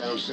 Los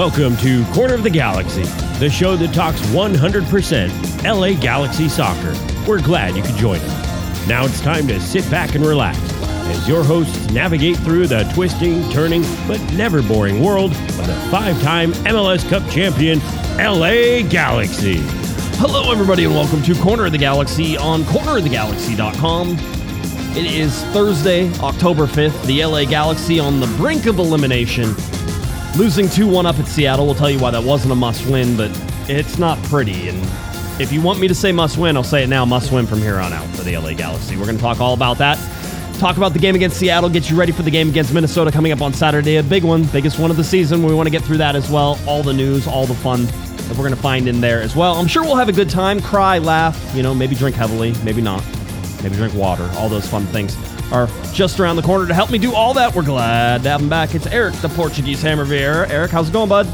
Welcome to Corner of the Galaxy, the show that talks 100% LA Galaxy soccer. We're glad you could join us. Now it's time to sit back and relax as your hosts navigate through the twisting, turning, but never boring world of the five time MLS Cup champion LA Galaxy. Hello, everybody, and welcome to Corner of the Galaxy on cornerofthegalaxy.com. It is Thursday, October 5th. The LA Galaxy on the brink of elimination. Losing 2 1 up at Seattle. We'll tell you why that wasn't a must win, but it's not pretty. And if you want me to say must win, I'll say it now must win from here on out for the LA Galaxy. We're going to talk all about that. Talk about the game against Seattle, get you ready for the game against Minnesota coming up on Saturday. A big one, biggest one of the season. We want to get through that as well. All the news, all the fun that we're going to find in there as well. I'm sure we'll have a good time, cry, laugh, you know, maybe drink heavily, maybe not. Maybe drink water. All those fun things are just around the corner. To help me do all that, we're glad to have him back. It's Eric, the Portuguese Hammer Vieira. Eric, how's it going, bud?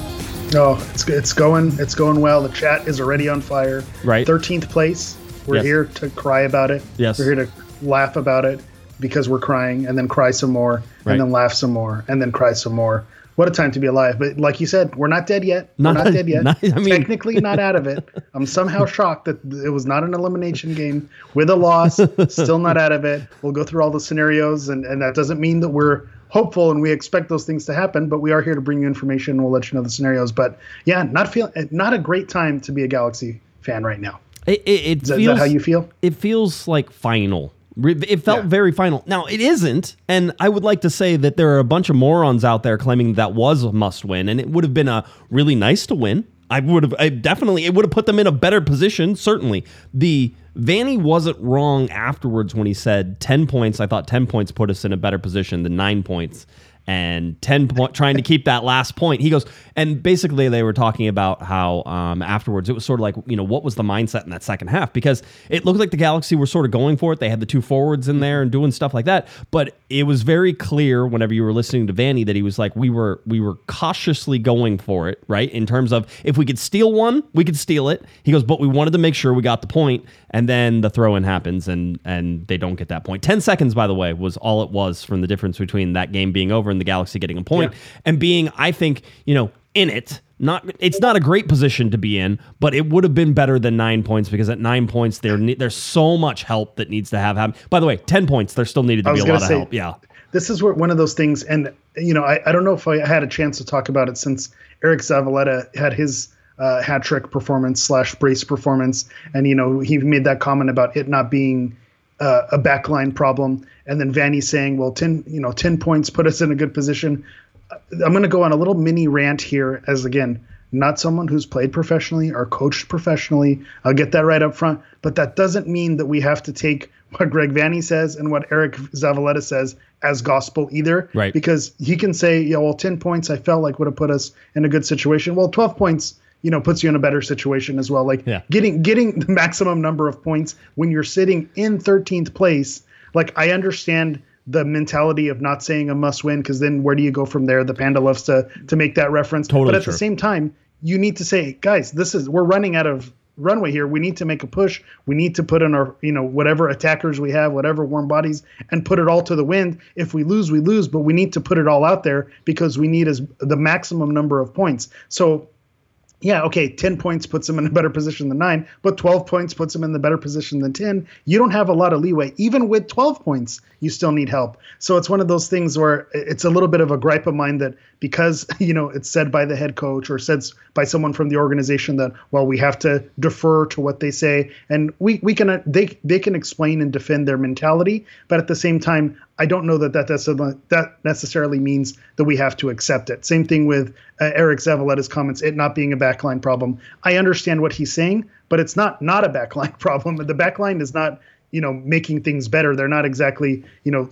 Oh, it's it's going it's going well. The chat is already on fire. Right. Thirteenth place. We're Yes. here to cry about it. Yes. We're here to laugh about it because we're crying, and then cry some more, Right. and then laugh some more, and then cry some more. What a time to be alive! But like you said, we're not dead yet. Not- we're not dead yet. not- I mean- Technically, not out of it. I'm somehow shocked that it was not an elimination game with a loss. Still not out of it. We'll go through all the scenarios, and and that doesn't mean that we're hopeful and we expect those things to happen. But we are here to bring you information. and We'll let you know the scenarios. But yeah, not feel not a great time to be a Galaxy fan right now. It, it, it is feels that how you feel? it feels like final. It felt Yeah. very final. Now it isn't, and I would like to say that there are a bunch of morons out there claiming that was a must win, and it would have been a really nice to win. I would have I definitely it would have put them in a better position. Certainly, the Vanney wasn't wrong afterwards when he said ten points. I thought ten points put us in a better position than nine points. And ten point, trying to keep that last point. He goes, and basically they were talking about how um, afterwards it was sort of like, you know, what was the mindset in that second half? Because it looked like the Galaxy were sort of going for it. They had the two forwards in there and doing stuff like that. But it was very clear whenever you were listening to Vanney that he was like, we were we were cautiously going for it, right? In terms of if we could steal one, we could steal it. He goes, but we wanted to make sure we got the point, and then the throw in happens and and they don't get that point. Ten seconds, by the way, was all it was from the difference between that game being over and the Galaxy getting a point and being, I think, you know, in it. Not it's not a great position to be in, but it would have been better than nine points because at nine points there there's so much help that needs to have happen. By the way, ten points there still needed to be a lot of help. Yeah, this is where one of those things, and you know, I, I don't know if I had a chance to talk about it since Eriq Zavaleta had his uh, hat trick performance slash brace performance, and you know, he made that comment about it not being uh, a backline problem, and then Vanney saying, "Well, ten, you know, ten points put us in a good position." I'm going to go on a little mini rant here, as again, not someone who's played professionally or coached professionally. I'll get that right up front, but that doesn't mean that we have to take what Greg Vanney says and what Eriq Zavaleta says as gospel either. Right. Because he can say, yeah, well, 10 points I felt like would have put us in a good situation. Well, 12 points, you know, puts you in a better situation as well. Like Yeah. getting getting the maximum number of points when you're sitting in 13th place. Like I understand the mentality of not saying a must win because then where do you go from there? The panda loves to to make that reference. Totally but at the same time, you need to say, guys, this is we're running out of runway here. We need to make a push. We need to put in our, you know, whatever attackers we have, whatever warm bodies, and put it all to the wind. If we lose, we lose, but we need to put it all out there because we need as the maximum number of points. So yeah, okay, 10 points puts them in a better position than nine, but 12 points puts them in the better position than 10. You don't have a lot of leeway. Even with 12 points, you still need help. So it's one of those things where it's a little bit of a gripe of mine that because, you know, it's said by the head coach or said by someone from the organization that, well, we have to defer to what they say. And we, we can, they, they can explain and defend their mentality. But at the same time, I don't know that that, that necessarily means that we have to accept it. Same thing with uh, Eriq Zavaleta's comments, it not being a backline problem. I understand what he's saying, but it's not not a backline problem. The backline is not, you know, making things better. They're not exactly, you know,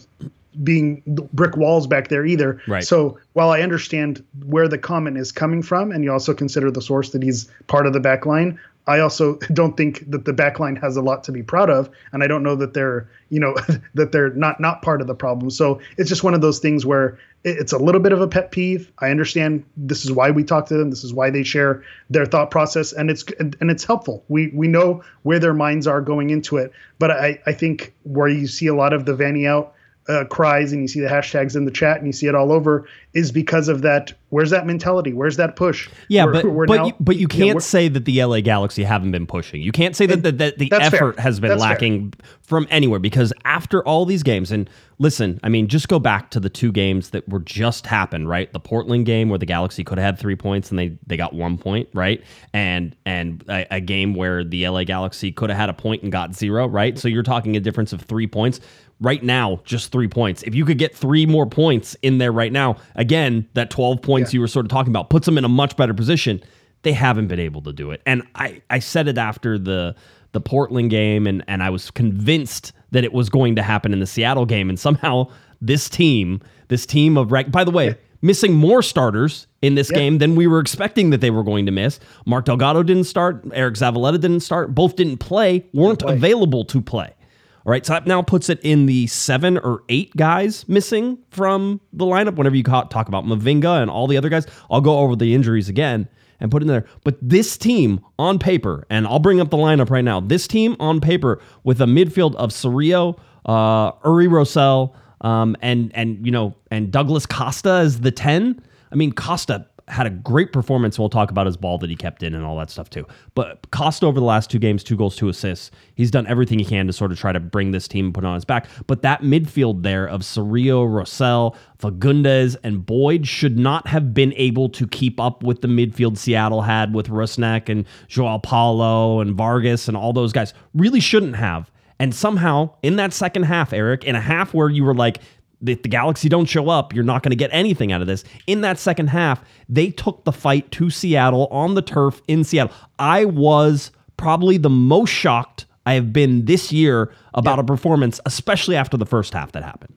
being brick walls back there either. Right. So while I understand where the comment is coming from, and you also consider the source that he's part of the backline, I also don't think that the backline has a lot to be proud of, and I don't know that they're, you know, that they're not not part of the problem. So it's just one of those things where it's a little bit of a pet peeve. I understand this is why we talk to them. This is why they share their thought process, and it's and it's helpful. We we know where their minds are going into it, but I I think where you see a lot of the Vanney out uh, cries and you see the hashtags in the chat and you see it all over is because of that. Where's that mentality? Where's that push? Yeah, We're- but we're but now- you, but you can't we're- say that the LA Galaxy haven't been pushing. You can't say that that, that the That's fair. effort has been That's fair. lacking from anywhere because after all these games and listen, I mean, just go back to the two games that were just happened, right? The Portland game where the Galaxy could have had three points and they they got one point, right? And and a, a game where the LA Galaxy could have had a point and got zero, right? So you're talking a difference of three points. Right now, just three points. If you could get three more points in there right now, again, that 12 points you were sort of talking about puts them in a much better position. They haven't been able to do it. And I, I said it after the the Portland game, and, and I was convinced that it was going to happen in the Seattle game. And somehow this team, this team of rec- by the way, missing more starters in this game than we were expecting that they were going to miss. Mark Delgado didn't start, Eriq Zavaleta didn't start, both didn't play, weren't available to play. All right, so that now puts it in the seven or eight guys missing from the lineup. Whenever you talk about Mavinga and all the other guys, I'll go over the injuries again and put in there. But this team on paper, and I'll bring up the lineup right now. This team on paper with a midfield of Cerrillo, uh, Uri Rosell, um, and and you know, and Douglas Costa as the ten. I mean, Costa had a great performance. We'll talk about his ball that he kept in and all that stuff too. But Costa over the last two games, two goals, two assists. He's done everything he can to sort of try to bring this team and put on his back. But that midfield there of Cerrillo, Rosell, Fagundes, and Boyd should not have been able to keep up with the midfield Seattle had with Rusnak and Joao Paulo and Vargas and all those guys. Really shouldn't have. And somehow in that second half, Eric, in a half where you were like, if the Galaxy don't show up, you're not going to get anything out of this. In that second half, they took the fight to Seattle on the turf in Seattle. I was probably the most shocked I have been this year about a performance, especially after the first half that happened.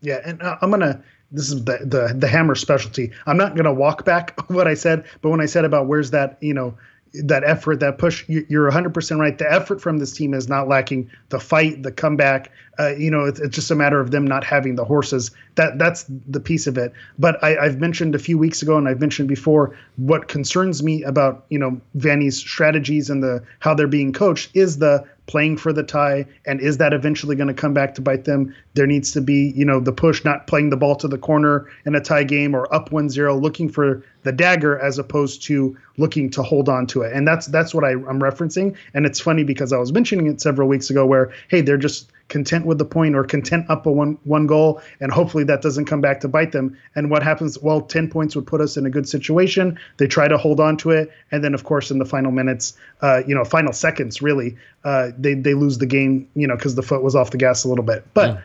Yeah, and uh, I'm gonna. This is the the the hammer specialty. I'm not gonna walk back what I said, but when I said about where's that, you know, that effort, that push, you- you're 100% right. The effort from this team is not lacking. The fight, the comeback, uh, you know, it's, it's just a matter of them not having the horses. That that's the piece of it. But I, I've mentioned a few weeks ago, and I've mentioned before, what concerns me about you know Vanney's strategies and the how they're being coached is the playing for the tie and is that eventually going to come back to bite them? There needs to be you know the push not playing the ball to the corner in a tie game or up 1-0 looking for the dagger as opposed to looking to hold on to it. And that's that's what I, i'm referencing. And it's funny because i was mentioning it several weeks ago where hey they're just content with the point or content up a one one goal and hopefully that doesn't come back to bite them. And what happens well 10 points would put us in a good situation. They try to hold on to it. And then of course in the final minutes uh, you know final seconds really uh, they they lose the game you know because the foot was off the gas a little bit. But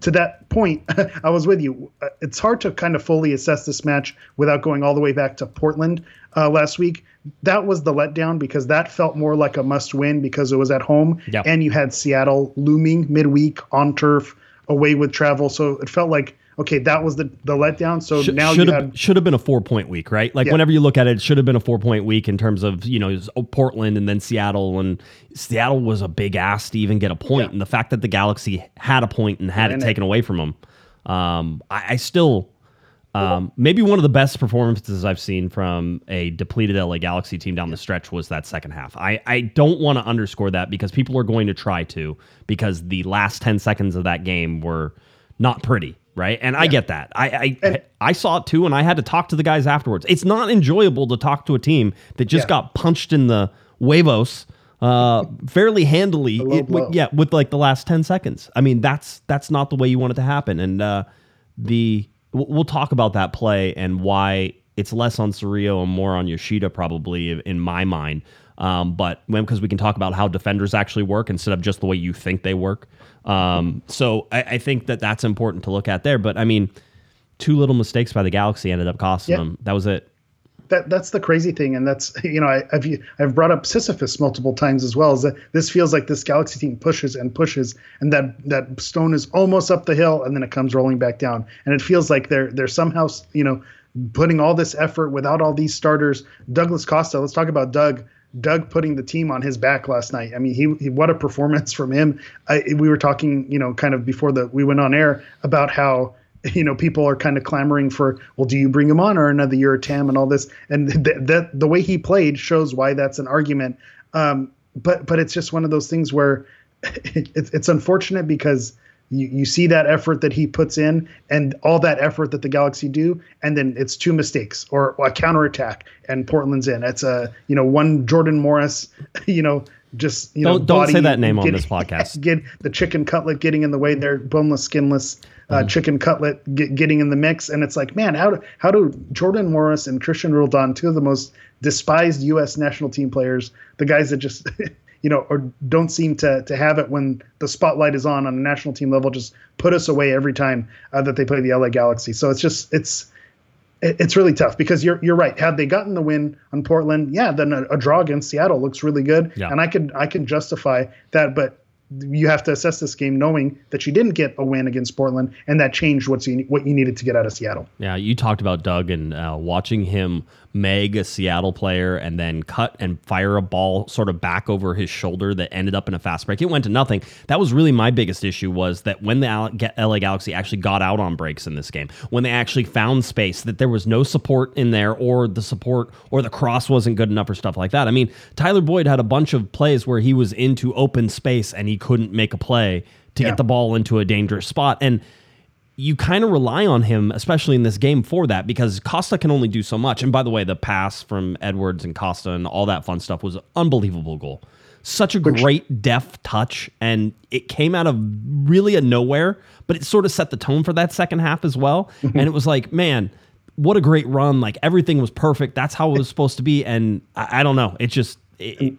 to that point, I was with you. Uh, It's hard to kind of fully assess this match without going all the way back to Portland uh, last week. That was the letdown because that felt more like a must win because it was at home Yep. and you had Seattle looming midweek on turf away with travel. So it felt like, okay, that was the, the letdown. So Should, now should you have had. should have been a four point week, right? Like Yeah. whenever you look at it, it should have been a four point week in terms of you know Portland and then Seattle, and Seattle was a big ass to even get a point, Yeah. and the fact that the Galaxy had a point and had it And it- taken away from them, um, I, I still. Um, maybe one of the best performances I've seen from a depleted LA Galaxy team down the stretch was that second half. I, I don't want to underscore that because people are going to try to because the last 10 seconds of that game were not pretty. right? And I get that. I I, I saw it too, and I had to talk to the guys afterwards. It's not enjoyable to talk to a team that just Yeah. got punched in the huevos uh, fairly handily. it- with- yeah, with like the last ten seconds. I mean, that's that's not the way you want it to happen. And uh, the we'll talk about that play and why it's less on Cerrillo and more on Yoshida probably in my mind. Um, but because we can talk about how defenders actually work instead of just the way you think they work. Um, so I, I think that that's important to look at there. But I mean, two little mistakes by the Galaxy ended up costing Yeah. them. That was it. That that's the crazy thing, and that's you know I, I've I've brought up Sisyphus multiple times as well. Is that this feels like this Galaxy team pushes and pushes, and that that stone is almost up the hill, and then it comes rolling back down, and it feels like they're they're somehow you know putting all this effort without all these starters. Douglas Costa, let's talk about Doug. Doug putting the team on his back last night. I mean, he, he what a performance from him. I, we were talking, you know, kind of before the we went on air about how you know people are kind of clamoring for well do you bring him on or another year of tam and all this? And th- that the way he played shows why that's an argument. Um but but it's just one of those things where it's it's unfortunate because you, you see that effort that he puts in and all that effort that the galaxy do and then it's two mistakes or a counterattack and portland's in. It's a you know one jordan morris you know just you know Don't- don't say that name on getting- this podcast. get the chicken cutlet getting in the way there boneless skinless uh, Mm-hmm. chicken cutlet get, getting in the mix and it's like man how do how do jordan morris and cristian roldan two of the most despised us national team players the guys that just you know or don't seem to to have it when the spotlight is on on a national team level just put us away every time uh, that they play the la galaxy so it's just it's it's really tough because you're you're right. Had they gotten the win on Portland, yeah, then a, a draw against Seattle looks really good, Yeah. and I can I can justify that. But you have to assess this game knowing that you didn't get a win against Portland, and that changed what's what you needed to get out of Seattle. Yeah, you talked about Doug and uh, watching him meg a Seattle player and then cut and fire a ball sort of back over his shoulder that ended up in a fast break. It went to nothing. That was really my biggest issue was that when the LA Galaxy actually got out on breaks in this game, when they actually found space, that there was no support in there or the support or the cross wasn't good enough or stuff like that. I mean, Tyler Boyd had a bunch of plays where he was into open space and he couldn't make a play to Yeah. get the ball into a dangerous spot. And you kind of rely on him, especially in this game, for that because Costa can only do so much. And by the way, the pass from Edwards and Costa and all that fun stuff was an unbelievable goal. Such a great deft touch, and it came out of really a nowhere, but it sort of set the tone for that second half as well. Mm-hmm. and it was like, man, what a great run! Like everything was perfect. That's how it was supposed to be. And I, I don't know, it just it-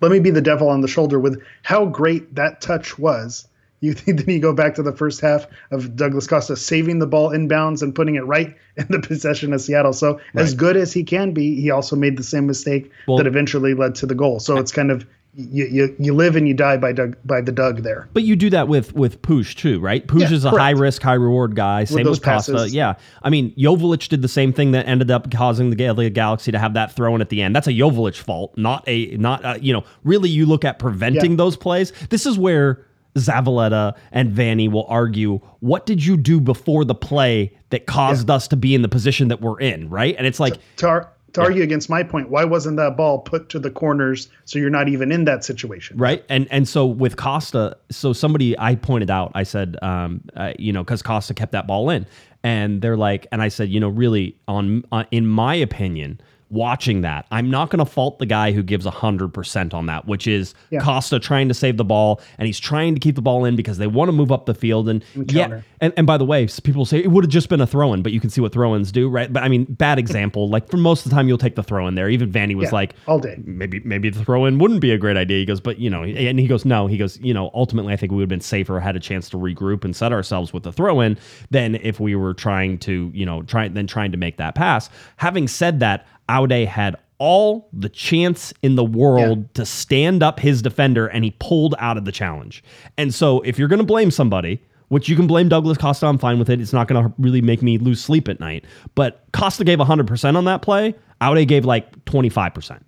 Let me be the devil on the shoulder with how great that touch was. You think then you go back to the first half of Douglas Costa saving the ball inbounds and putting it right in the possession of Seattle. So as good as he can be, he also made the same mistake Well- that eventually led to the goal. So it's kind of you you, you live and you die by Doug by the Doug there. But you do that with with Puig too, right? Puig Yeah, is a correct. high risk, high reward guy. Same those with Costa. passes. Yeah, I mean Joveljic did the same thing that ended up causing the Gal- Galaxy to have that throw in at the end. That's a Joveljic fault, not a not uh, you know. Really, you look at preventing Yeah. those plays. This is where Zavaleta and Vanney will argue. What did you do before the play that caused us to be in the position that we're in? Right, and it's like. To, ar- to argue against my point, why wasn't that ball put to the corners so you're not even in that situation? right and and so with costa so somebody i pointed out i said um uh, you know because costa kept that ball in and they're like and i said you know really on uh, in my opinion watching that i'm not going to fault the guy who gives 100% on that which is Yeah. costa trying to save the ball and he's trying to keep the ball in because they want to move up the field and, yeah and, and by the way, people say it would have just been a throw in, but you can see what throw ins do, right? But I mean, bad example. Like for most of the time, you'll take the throw in there. Even Vanney was Yeah, like, all day. maybe maybe the throw in wouldn't be a great idea. He goes, but you know, and he goes, no, he goes, you know, ultimately I think we would have been safer, had a chance to regroup and set ourselves with the throw in than if we were trying to, you know, try then trying to make that pass. Having said that, Aude had all the chance in the world to stand up his defender and he pulled out of the challenge. And so if you're going to blame somebody, which you can blame Douglas Costa. I'm fine with it. It's not going to really make me lose sleep at night. But Costa gave 100% on that play. Aude gave like 25%.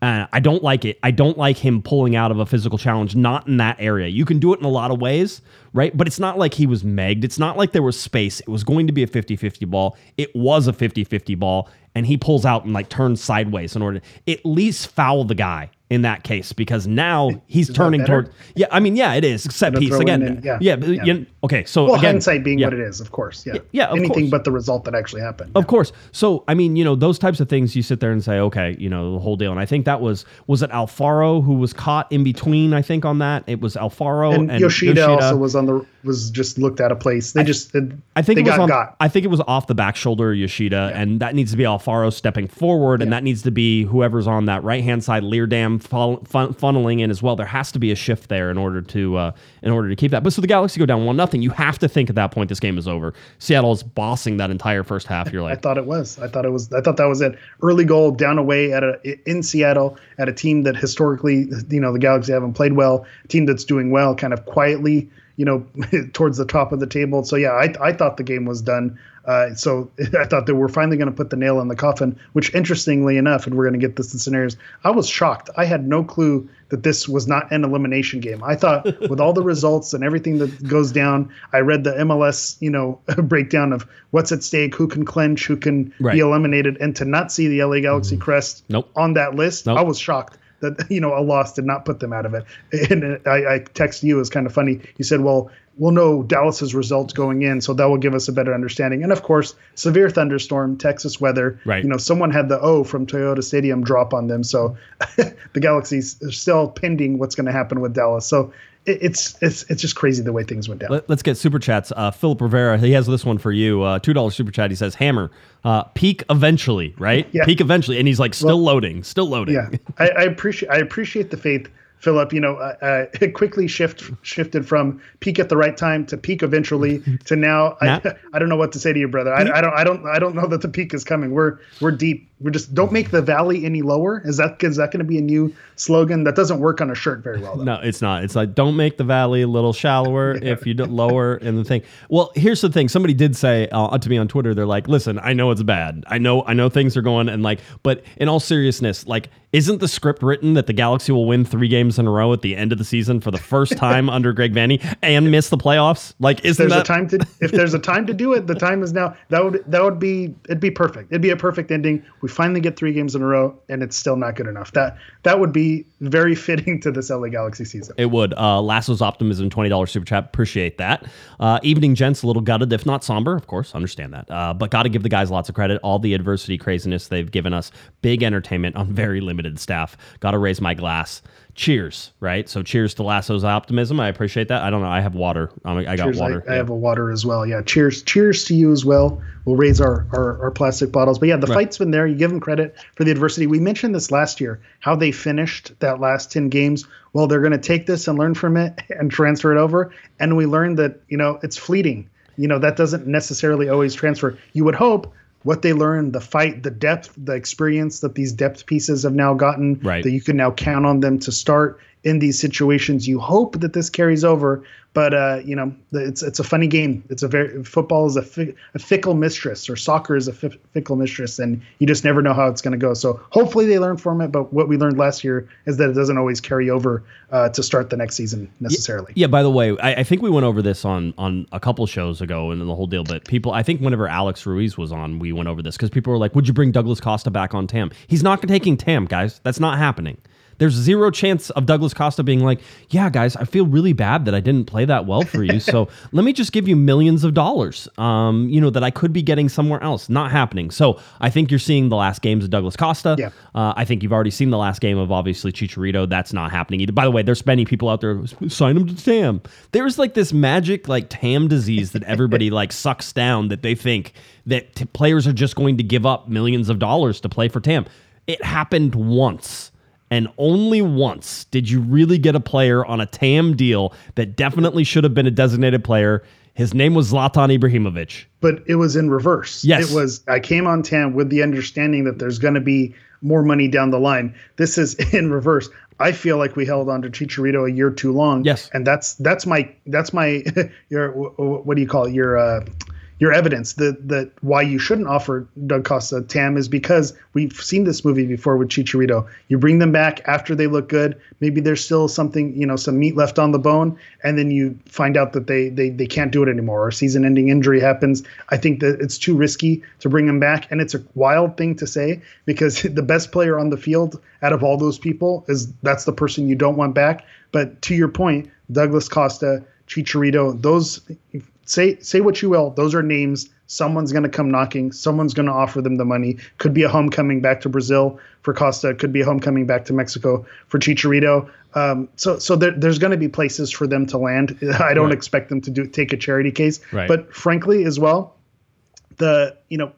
Uh, I don't like it. I don't like him pulling out of a physical challenge, not in that area. You can do it in a lot of ways, right? But it's not like he was megged. It's not like there was space. It was going to be a 50 50 ball. It was a 50 50 ball. And he pulls out and like turns sideways in order to at least foul the guy in that case because now he's turning toward. Yeah, I mean, yeah, it is set piece again. in yeah, yeah, yeah. you- okay. So Well, again, hindsight being yeah. what it is, of course. Yeah. yeah, of Anything course. but the result that actually happened. Of course. So I mean, you know, those types of things you sit there and say, okay, you know, the whole deal. And I think that was was it Alfaro who was caught in between, I think, on that. It was Alfaro and, and, Yoshida, also was on the was just looked out of place. They just I think they it was got on, got. I think it was off the back shoulder of Yoshida, and that needs to be Alfaro stepping forward, and that needs to be whoever's on that right hand side, Leerdam fun, fun, funneling in as well. There has to be a shift there in order to uh, in order to keep that. But so the Galaxy go down one nothing. You have to think at that point this game is over. Seattle is bossing that entire first half. You're like I thought it was. I thought it was. I thought that was it. Early goal down away at a in Seattle at a team that historically, you know, the Galaxy haven't played well. A team that's doing well, kind of quietly, you know, towards the top of the table. So yeah, I I thought the game was done. Uh, so I thought that we're finally going to put the nail in the coffin. Which, interestingly enough, and we're going to get this in scenarios. I was shocked. I had no clue that this was not an elimination game. I thought with all the results and everything that goes down, I read the MLS, you know, breakdown of what's at stake, who can clinch, who can Right. be eliminated, and to not see the LA Galaxy crest Nope. on that list, Nope. I was shocked that you know a loss did not put them out of it. And uh, I, I text you, it was kind of funny. You said, "Well, we'll know Dallas's results going in, so that will give us a better understanding." And of course, severe thunderstorm, Texas weather. Right. You know, someone had the O from Toyota Stadium drop on them, so the Galaxy's still pending what's going to happen with Dallas. So it, it's it's it's just crazy the way things went down. Let, us get super chats. Uh, Philip Rivera, he has this one for you. Uh, Two dollars super chat. He says, "Hammer, uh, peak eventually, right? Yeah. Peak eventually." And he's like, "Still Well- loading, still loading." yeah I, I appreciate i appreciate the faith philip you know uh, uh, it quickly shift shifted from peak at the right time to peak eventually to now I, I don't know what to say to you brother I, I don't i don't i don't know that the peak is coming we're we're deep we're just don't make the valley any lower is that is that going to be a new slogan that doesn't work on a shirt very well though. No, it's not. It's like don't make the valley a little shallower if you don't lower in the thing. Well, here's the thing. Somebody did say uh, to me on Twitter, they're like, "Listen, I know it's bad. I know, I know things are going and like, but in all seriousness, like, isn't the script written that the Galaxy will win three games in a row at the end of the season for the first time under Greg Vanney and miss the playoffs? Like, isn't there's that a time to if there's a time to do it the time is now that would that would be it'd be perfect it'd be a perfect ending we finally get three games in a row and it's still not good enough that that would be very fitting to this la galaxy season It would. Uh, Lasso's optimism, twenty dollars super chat. Appreciate that. Uh, evening gents, a little gutted, if not somber, of course. Understand that, uh, but got to give the guys lots of credit. All the adversity craziness they've given us, big entertainment on very limited staff. Got to raise my glass. Cheers, right? So cheers to Lasso's optimism. I appreciate that. I don't know. I have water. Um, I got cheers water. I, I have a water as well yeah cheers cheers to you as well we'll raise our our, our plastic bottles but yeah the fight's been there you give them credit for the adversity we mentioned this last year how they finished that last 10 games well they're going to take this and learn from it and transfer it over and we learned that you know it's fleeting you know that doesn't necessarily always transfer you would hope what they learned the fight the depth the experience that these depth pieces have now gotten Right. that you can now count on them to start in these situations you hope that this carries over but uh, you know it's it's a funny game it's a very football is a, fi- a fickle mistress or soccer is a fi- fickle mistress and you just never know how it's going to go so hopefully they learn from it but what we learned last year is that it doesn't always carry over uh, to start the next season necessarily Yeah. By the way, I, I think we went over this on on a couple shows ago and the whole deal. But people, I think whenever Alex Ruiz was on, we went over this because people were like, "Would you bring Douglas Costa back on Tam?" He's not taking Tam, guys. That's not happening. There's zero chance of Douglas Costa being like, "Yeah, guys, I feel really bad that I didn't play that well for you. So let me just give you millions of dollars, um, you know, that I could be getting somewhere else." Not happening. So I think you're seeing the last games of Douglas Costa. Yeah. Uh, I think you've already seen the last game of obviously Chicharito. That's not happening either. By the way, there's many people out there sign him to Tam. There's like this magic like Tam disease that everybody like sucks down that they think that t- players are just going to give up millions of dollars to play for Tam. It happened once. And only once did you really get a player on a TAM deal that definitely should have been a designated player. His name was Zlatan Ibrahimovic. but it was in reverse. Yes. It was I came on TAM with the understanding that there's going to be more money down the line. This is in reverse. I feel like we held on to Chicharito a year too long. Yes. And that's that's my that's my your wh- wh- what do you call it? Your uh your evidence that that why you shouldn't offer Doug Costa TAM is because we've seen this movie before with Chicharito. You bring them back after they look good. Maybe there's still something, you know, some meat left on the bone, and then you find out that they they they can't do it anymore, or season-ending injury happens. I think that it's too risky to bring them back, and it's a wild thing to say because the best player on the field out of all those people is that's the person you don't want back. But to your point, Douglas Costa, Chicharito, those say say what you will. Those are names. Someone's going to come knocking. Someone's going to offer them the money. Could be a homecoming back to Brazil for Costa. Could be a homecoming back to Mexico for Chicharito. Um, so so there, there's going to be places for them to land. I don't Right. expect them to do take a charity case. Right. But frankly, as well, the you know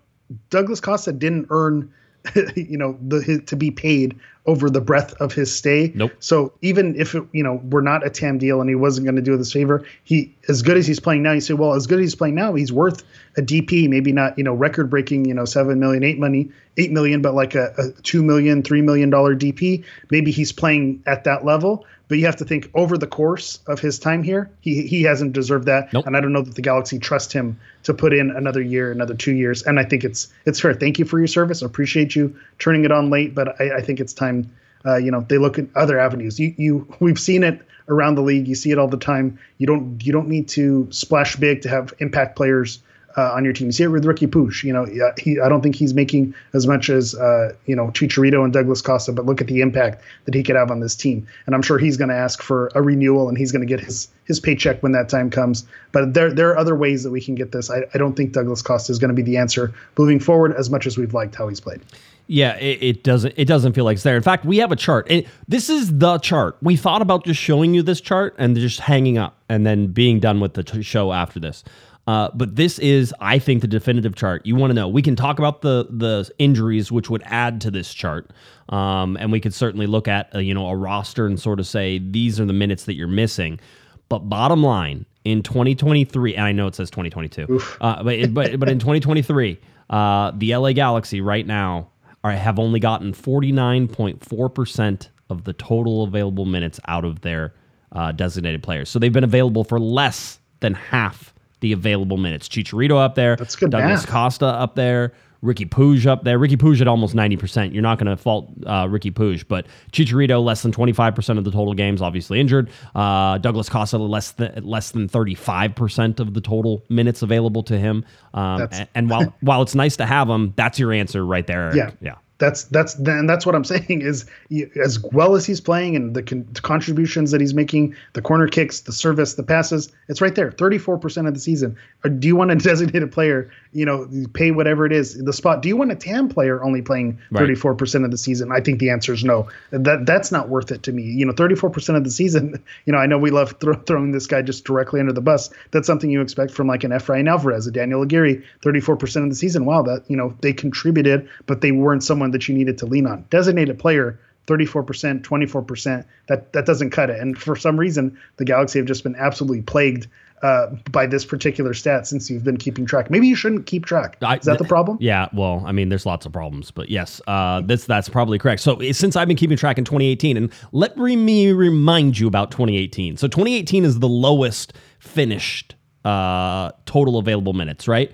Douglas Costa didn't earn you know the his, to be paid over the breadth of his stay. Nope. So even if it, you know we're not a TAM deal and he wasn't going to do this favor, he as good as he's playing now. You say, well, as good as he's playing now, he's worth a DP, maybe not you know record breaking, you know seven million, eight money, eight million, but like a, a two million, three million dollar DP. Maybe he's playing at that level. But you have to think over the course of his time here, he he hasn't deserved that, Nope. and I don't know that the Galaxy trust him to put in another year, another two years. And I think it's it's fair. Thank you for your service. I appreciate you turning it on late, but I, I think it's time. Uh, you know, they look at other avenues. You you we've seen it around the league. You see it all the time. You don't you don't need to splash big to have impact players uh, on your team. You see it with Ricky Puig. You know, he I don't think he's making as much as uh, you know Chicharito and Douglas Costa, but look at the impact that he could have on this team. And I'm sure he's going to ask for a renewal, and he's going to get his his paycheck when that time comes. But there there are other ways that we can get this. I, I don't think Douglas Costa is going to be the answer moving forward, as much as we've liked how he's played. Yeah, it, it doesn't. It doesn't feel like it's there. In fact, we have a chart. And this is the chart. We thought about just showing you this chart and just hanging up and then being done with the t- show after this. Uh, but this is, I think, the definitive chart. You want to know? We can talk about the the injuries, which would add to this chart, um, and we could certainly look at uh, you know a roster and sort of say these are the minutes that you're missing. But bottom line, in 2023, and I know it says 2022, uh, but it- but but in 2023, uh, the LA Galaxy right now are have only gotten 49.4 percent of the total available minutes out of their uh, designated players. So they've been available for less than half the available minutes. Chicharito up there, That's good Douglas math. Costa up there. Ricky Puig up there. Ricky Puig at almost 90%. You're not going to fault uh, Ricky Puig, but Chicharito less than 25% of the total games, obviously injured. Uh, Douglas Costa less than less than 35% of the total minutes available to him. Um, and, and while while it's nice to have him, that's your answer right there. Eric. Yeah. yeah. That's that's and that's what I'm saying is as well as he's playing and the, con- the contributions that he's making, the corner kicks, the service, the passes, it's right there. 34% of the season. Or do you want a designated player? You know, pay whatever it is the spot. Do you want a TAM player only playing 34% of the season? I think the answer is no. That that's not worth it to me. You know, 34% of the season. You know, I know we love thro- throwing this guy just directly under the bus. That's something you expect from like an Efrain Alvarez, a Daniel Aguirre, 34% of the season. Wow, that you know they contributed, but they weren't someone that you needed to lean on. Designated player. 34%, 24%, that that doesn't cut it. And for some reason, the Galaxy have just been absolutely plagued uh, by this particular stat since you've been keeping track. Maybe you shouldn't keep track. Is that the problem? Yeah, well, I mean, there's lots of problems, but yes, uh, that's that's probably correct. So eh, since I've been keeping track in 2018, and let me remind you about 2018. So 2018 is the lowest finished uh, total available minutes, right?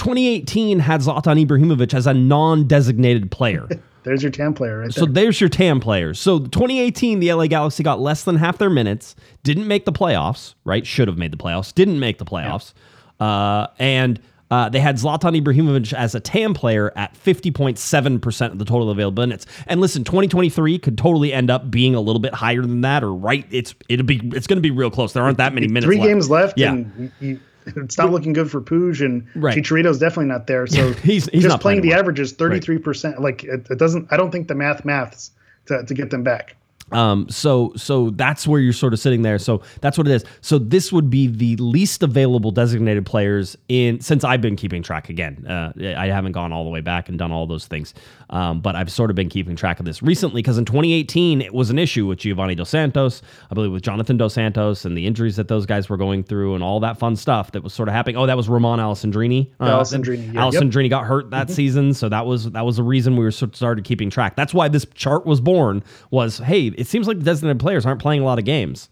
2018 had Zlatan Ibrahimovic as a non-designated player. There's your TAM player right So there. there's your TAM players. So 2018, the LA Galaxy got less than half their minutes, didn't make the playoffs, right? Should have made the playoffs, didn't make the playoffs. Uh, and uh, they had Zlatan Ibrahimovic as a TAM player at 50.7% of the total available minutes. And listen, 2023 could totally end up being a little bit higher than that or right. It's it'll be it's going to be real close. There aren't that many minutes Three left. games left, Yeah. and you, it's not looking good for Puig, and Right. Chicharito's definitely not there. So He's- he's just playing playing the well. averages, 33%. Like it, it doesn't, I don't think the math maths to, to get them back. Um, so so that's where you're sort of sitting there. So that's what it is. So this would be the least available designated players in since I've been keeping track again. Uh, I haven't gone all the way back and done all those things, um, but I've sort of been keeping track of this recently because in 2018 it was an issue with Giovanni Dos Santos, I believe with Jonathan Dos Santos and the injuries that those guys were going through and all that fun stuff that was sort of happening. Oh, that was Romain Alessandrini. Alessandrini, yeah. Alessandrini got hurt that season, so that was that was the reason we were sort of started keeping track. That's why this chart was born. Was hey, it seems like the designated players aren't playing a lot of games.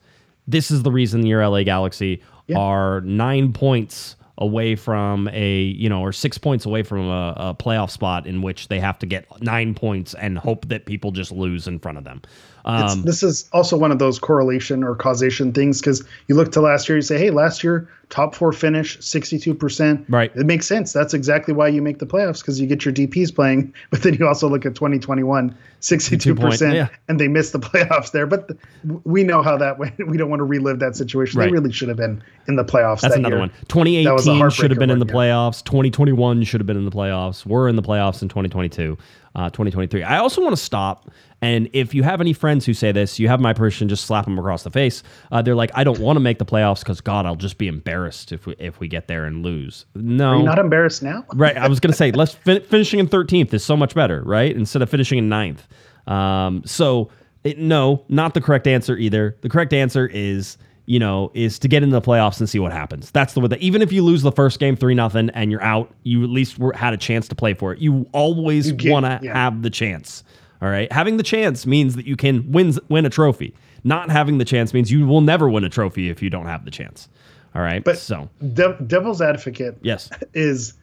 This is the reason your LA Galaxy are nine points away from a you know or six points away from a, a playoff spot in which they have to get nine points and hope that people just lose in front of them. Um, this is also one of those correlation or causation things because you look to last year, you say, hey, last year, top four finish, 62%. Right. It makes sense. That's exactly why you make the playoffs because you get your DPs playing. But then you also look at 2021, 62%, yeah. and they missed the playoffs there. But we know how that went. We don't want to relive that situation. Right. They really should have been in the playoffs. That's that another year. one. That was a 2018 should have been in the playoffs. 2021 should have been in the playoffs. We're in the playoffs in 2022, uh, 2023. I also want to stop. And if you have any friends who say this, you have my permission. Just slap them across the face. Uh, they're like, I don't want to make the playoffs because God, I'll just be embarrassed if we if we get there and lose. No, Are you not embarrassed now? right. I was gonna say, let's fin- finishing in 13th is so much better, right? Instead of finishing in 9th. Um, so it, no, not the correct answer either. The correct answer is you know is to get into the playoffs and see what happens. That's the way that even if you lose the first game three nothing and you're out, you at least were, had a chance to play for it. You always want to yeah. have the chance. All right, having the chance means that you can win win a trophy. Not having the chance means you will never win a trophy if you don't have the chance. All right, But so De- devil's advocate yes, is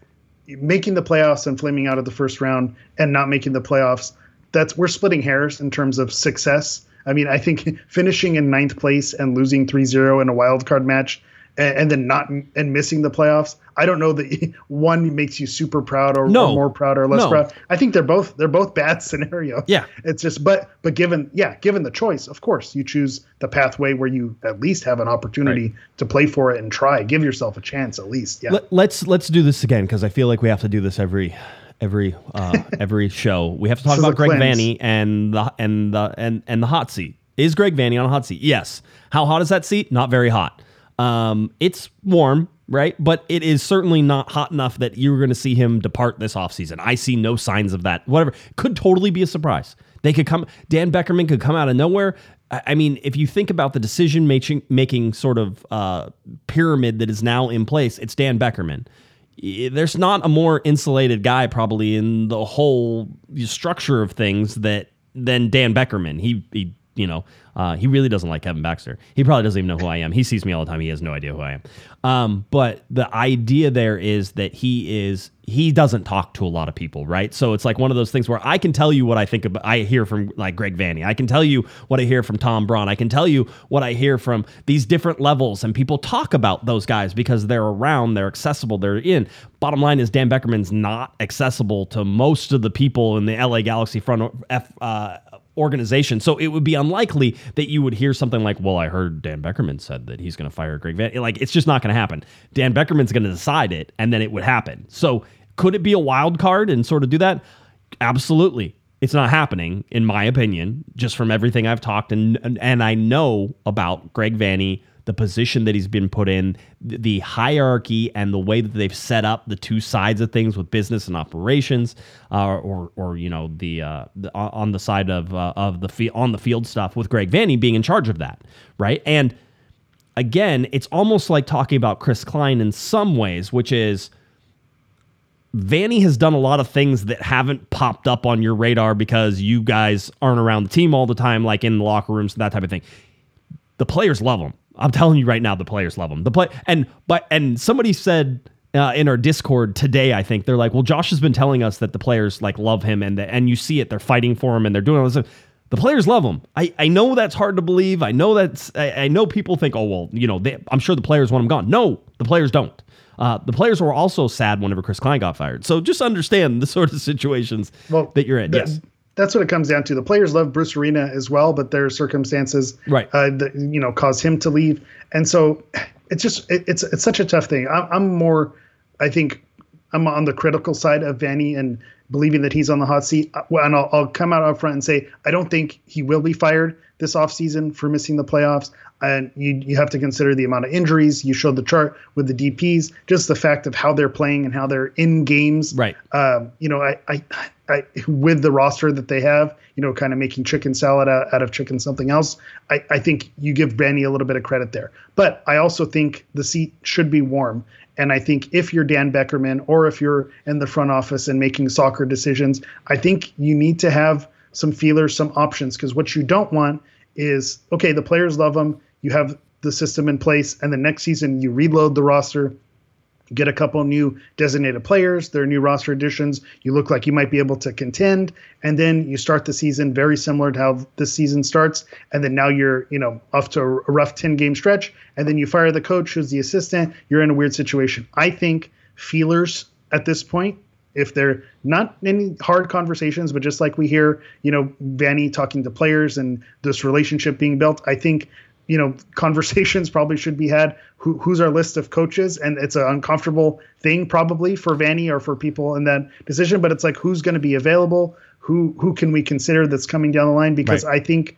making the playoffs and flaming out of the first round and not making the playoffs. That's we're splitting hairs in terms of success. I mean, I think finishing in ninth place and losing 3-0 in a wild card match and, and then not and missing the playoffs. I don't know that one makes you super proud or, No. or more proud or less No. proud. I think they're both they're both bad scenarios. Yeah. It's just but but given yeah, given the choice, of course, you choose the pathway where you at least have an opportunity to play for it and try. Give yourself a chance at least. Yeah. Let, let's let's do this again because I feel like we have to do this every every uh, every show. We have to talk about Greg cleanse. Vanney and the and the and and the hot seat. Is Greg Vanney on a hot seat? Yes. How hot is that seat? Not very hot. Um, it's warm, right? But it is certainly not hot enough that you're going to see him depart this offseason. I see no signs of that. Whatever. Could totally be a surprise. They could come, Dan Beckerman could come out of nowhere. I mean, if you think about the decision making, making sort of uh, pyramid that is now in place, it's Dan Beckerman. There's not a more insulated guy probably in the whole structure of things that than Dan Beckerman. He, he you know, uh, he really doesn't like Kevin Baxter. He probably doesn't even know who I am. He sees me all the time. He has no idea who I am. Um, but the idea there is that he is he doesn't talk to a lot of people, right? So it's like one of those things where I can tell you what I think about. I hear from like Greg Vanney. I can tell you what I hear from Tom Braun. I can tell you what I hear from these different levels, and people talk about those guys because they're around, they're accessible, they're in. Bottom line is Dan Beckerman's not accessible to most of the people in the LA Galaxy front F. Uh, organization. So it would be unlikely that you would hear something like, "Well, I heard Dan Beckerman said that he's going to fire Greg Van." Like it's just not going to happen. Dan Beckerman's going to decide it, and then it would happen. So could it be a wild card and sort of do that? Absolutely. It's not happening, in my opinion, just from everything I've talked and and, and I know about Greg Vanney, the position that he's been put in, the hierarchy and the way that they've set up the two sides of things with business and operations, uh, or or you know the, uh, the on the side of uh, of the field on the field stuff with Greg Vanney being in charge of that, right? And again, it's almost like talking about Chris Klein in some ways, which is Vanney has done a lot of things that haven't popped up on your radar because you guys aren't around the team all the time, like in the locker rooms, and that type of thing. The players love him. I'm telling you right now, the players love him. The play and but and somebody said uh, in our Discord today, I think they're like, well, Josh has been telling us that the players like love him and the, and you see it, they're fighting for him and they're doing all this. stuff. The players love him. I, I know that's hard to believe. I know that's I, I know people think, oh well, you know, they, I'm sure the players want him gone. No, the players don't. Uh, the players were also sad whenever Chris Klein got fired. So just understand the sort of situations Well, that you're in. yes. That's what it comes down to. The players love Bruce Arena as well, but their circumstances, Right. uh, that, you know, caused him to leave. And so it's just it, it's it's such a tough thing. I'm, I'm more, I think, I'm on the critical side of Vanney and believing that he's on the hot seat. Uh, Well, and I'll, I'll come out up front and say I don't think he will be fired this offseason for missing the playoffs. And you you have to consider the amount of injuries. You showed the chart with the DPS, just the fact of how they're playing and how they're in games Right. um, you know, I, I, I, with the roster that they have, you know, kind of making chicken salad out, out of chicken something else. I, I think you give Vanney a little bit of credit there, but I also think the seat should be warm. And I think if you're Dan Beckerman or if you're in the front office and making soccer decisions, I think you need to have some feelers, some options, because what you don't want is okay, the players love them, you have the system in place, and the next season you reload the roster get a couple new designated players, there are new roster additions. You look like you might be able to contend, and then you start the season very similar to how this season starts. And then now you're, you know, off to a rough 10 game stretch, and then you fire the coach who's the assistant. You're in a weird situation. I think feelers at this point if they're not any hard conversations, but just like we hear, you know, Vanney talking to players and this relationship being built, I think, you know, conversations probably should be had. Who, who's our list of coaches? And it's an uncomfortable thing probably for Vanney or for people in that decision, but it's like who's going to be available? Who who can we consider that's coming down the line? Because Right. I think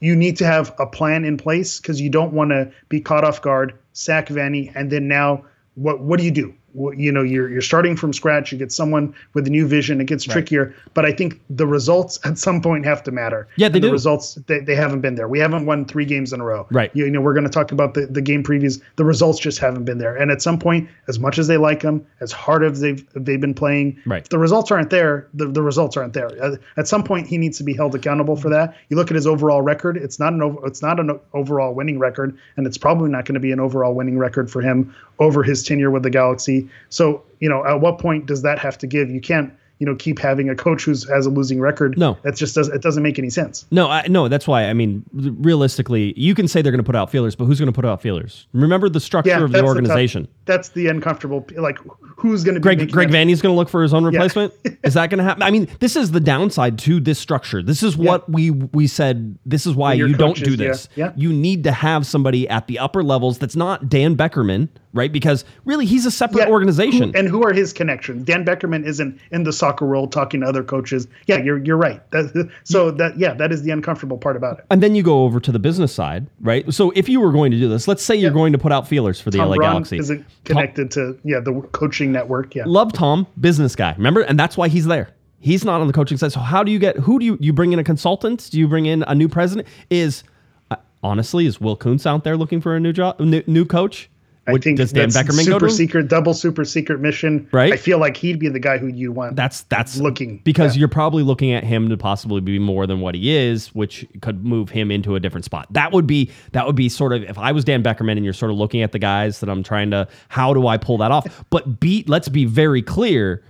you need to have a plan in place because you don't want to be caught off guard, sack Vanney, and then now what what do you do? You know, you're you're starting from scratch. You get someone with a new vision. It gets trickier. But I think the results at some point have to matter. Yeah, they And the results they, they haven't been there. We haven't won three games in a row. Right. You, you know, we're going to talk about the, the game previews. The results just haven't been there. And at some point, as much as they like them, as hard as they've they've been playing, Right. if the results aren't there, the, the results aren't there. At some point, he needs to be held accountable for that. You look at his overall record; it's not an over, it's not an overall winning record, and it's probably not going to be an overall winning record for him over his tenure with the Galaxy. So, you know, at what point does that have to give? You can't, you know, keep having a coach who's has a losing record. No. that just does it doesn't make any sense. No, I, no, that's why. I mean, realistically, you can say they're going to put out feelers, but who's going to put out feelers? Remember the structure of the tough- organization. that's the uncomfortable. Like, who's going to Greg Greg Vanney's going to look for his own replacement. Is that going to happen? I mean, this is the downside to this structure. This is what we we said. This is why your you don't coaches, do yeah, this. yeah. You need to have somebody at the upper levels that's not Dan Beckerman, right? Because really, he's a separate Yeah, organization. who- and who are his connections? Dan Beckerman isn't in the soccer world talking to other coaches. Yeah, you're you're right. That, so that yeah, that is the uncomfortable part about it. And then you go over to the business side, right? So if you were going to do this, let's say you're going to put out feelers for the Tom LA Braun Galaxy. isn't connected to yeah the coaching network. Yeah, Love Tom, business guy. Remember? And that's why he's there. He's not on the coaching side. So how do you get who do you you bring in a consultant? Do you bring in a new president? Is uh, honestly is Will Kuntz out there looking for a new job, new, new coach? I think does Dan Beckerman go to secret, double super secret mission. Right. I feel like he'd be the guy who you want. That's that's Looking, because yeah. you're probably looking at him to possibly be more than what he is, which could move him into a different spot. That would be that would be sort of if I was Dan Beckerman and you're sort of looking at the guys that I'm trying to how do I pull that off? But be let's be very clear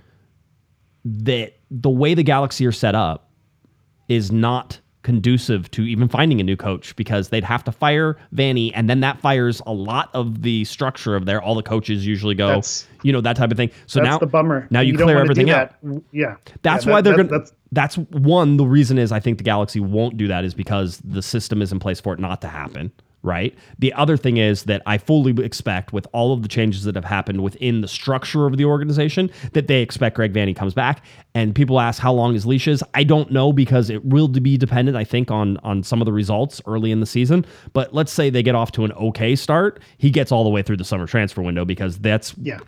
that the way the Galaxy are set up is not conducive to even finding a new coach because they'd have to fire Vanney and then that fires a lot of the structure of there. All the coaches usually go, That's- you know, that type of thing. So that's now the bummer. Now you, don't clear everything out. that. Yeah, That's Yeah, why that- they're that- going to. That's one. The reason is I think the Galaxy won't do that is because the system is in place for it not to happen. Right. The other thing is that I fully expect, with all of the changes that have happened within the structure of the organization, that they expect Greg Vanney comes back. And people ask how long his leash is. I don't know because it will be dependent, I think, on on some of the results early in the season. But let's say they get off to an okay start, he gets all the way through the summer transfer window because that's Yeah.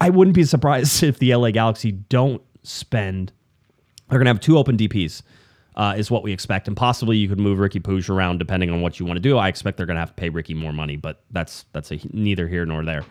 I wouldn't be surprised if the LA Galaxy don't spend. They're going to have two open DPs, uh, is what we expect, and possibly you could move Riqui Puig around depending on what you want to do. I expect they're going to have to pay Riqui more money, but that's that's a, neither here nor there.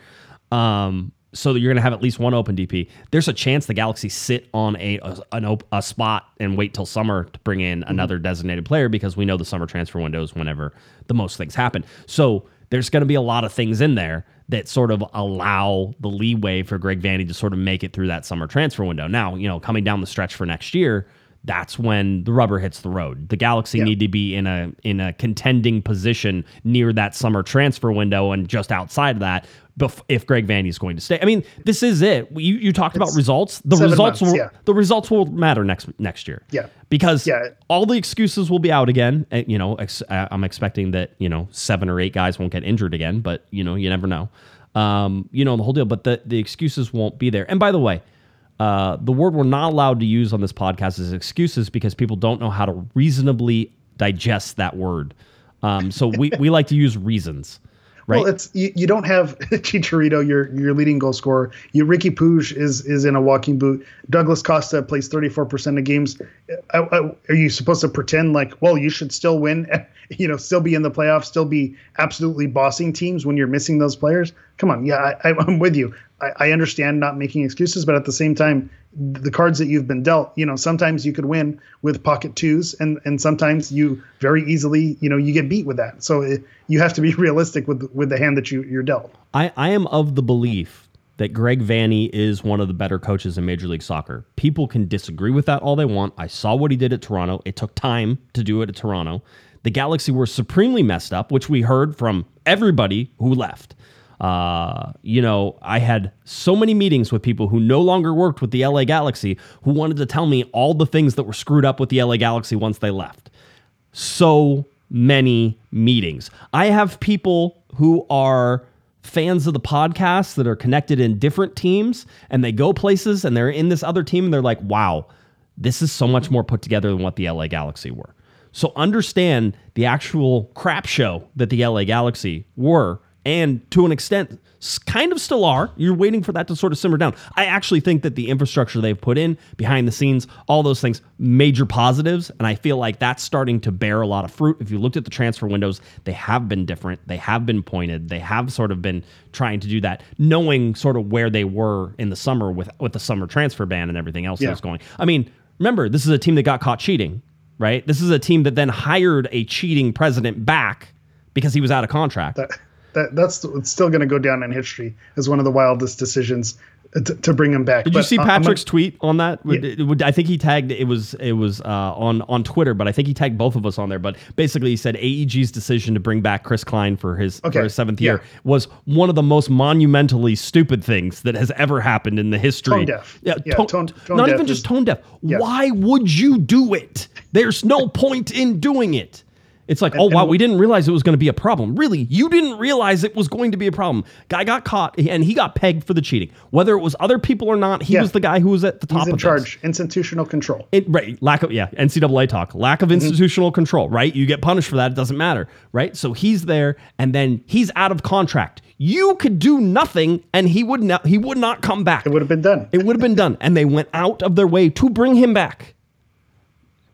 Um, so you're going to have at least one open DP. There's a chance the Galaxy sit on a a, an op- a spot and wait till summer to bring in another designated player because we know the summer transfer window is whenever the most things happen. So there's going to be a lot of things in there that sort of allow the leeway for Greg Vanney to sort of make it through that summer transfer window. Now, you know, coming down the stretch for next year, that's when the rubber hits the road. The Galaxy need to be in a in a contending position near that summer transfer window and just outside of that. Bef- if Greg Vanney is going to stay, I mean, this is it. You you talked about results. The results months, will yeah. the results will matter next next year. Yeah. because Yeah. all the excuses will be out again. And, you know, ex- uh, I'm expecting that you know seven or eight guys won't get injured again, but you know, you never know. Um, you know the whole deal, but the the excuses won't be there. And by the way, uh, the word we're not allowed to use on this podcast is excuses because people don't know how to reasonably digest that word. Um, so we we like to use reasons, right? Well, it's you, you don't have Chicharito, your your leading goal scorer. You Riqui Puig is is in a walking boot. Douglas Costa plays 34% of games. Uh, uh, Are you supposed to pretend like, well, you should still win, you know, still be in the playoffs, still be absolutely bossing teams when you're missing those players? Come on, yeah, I, I'm with you. I, I understand not making excuses, but at the same time, the cards that you've been dealt, you know, sometimes you could win with pocket twos, and and sometimes you very easily, you know, you get beat with that. So it, you have to be realistic with with the hand that you you're dealt. I, I am of the belief that Greg Vanney is one of the better coaches in Major League Soccer. People can disagree with that all they want. I saw what he did at Toronto. It took time to do it at Toronto. The Galaxy were supremely messed up, which we heard from everybody who left. Uh, you know, I had so many meetings with people who no longer worked with the LA Galaxy who wanted to tell me all the things that were screwed up with the LA Galaxy once they left. So many meetings. I have people who are fans of the podcast that are connected in different teams and they go places and they're in this other team and they're like, wow, this is so much more put together than what the LA Galaxy were. So understand the actual crap show that the LA Galaxy were and to an extent kind of still are. You're waiting for that to sort of simmer down. I actually think that the infrastructure they've put in behind the scenes, all those things, major positives, and I feel like that's starting to bear a lot of fruit. If you looked at the transfer windows, they have been different. They have been pointed. They have sort of been trying to do that, knowing sort of where they were in the summer with with the summer transfer ban and everything else that Yeah. was going. I mean, remember, this is a team that got caught cheating, right? This is a team that then hired a cheating president back because he was out of contract. that, that that's it's still going to go down in history as one of the wildest decisions to, to bring him back. Did you see gonna- Patrick's tweet on that? Yeah. I think he tagged it was it was uh, on on Twitter, but I think he tagged both of us on there. But basically, he said AEG's decision to bring back Chris Klein for his for his seventh yeah. year was one of the most monumentally stupid things that has ever happened in the history. Tone deaf. Yeah, Yeah, tone- tone- tone not deaf even just is- tone deaf. Why would you do it? There's no point in doing it. It's like, oh wow, we didn't realize it was going to be a problem. Really, you didn't realize it was going to be a problem. Guy got caught and he got pegged for the cheating. Whether it was other people or not, he Yeah. was the guy who was at the top He's in of this. charge. Institutional control. It, right, lack of yeah, NCAA talk, lack Mm-hmm. of institutional control. Right, you get punished for that. It doesn't matter. Right, so he's there, and then he's out of contract. You could do nothing, and he would not. He would not come back. It would have been done. It would have been done, and they went out of their way to bring him back.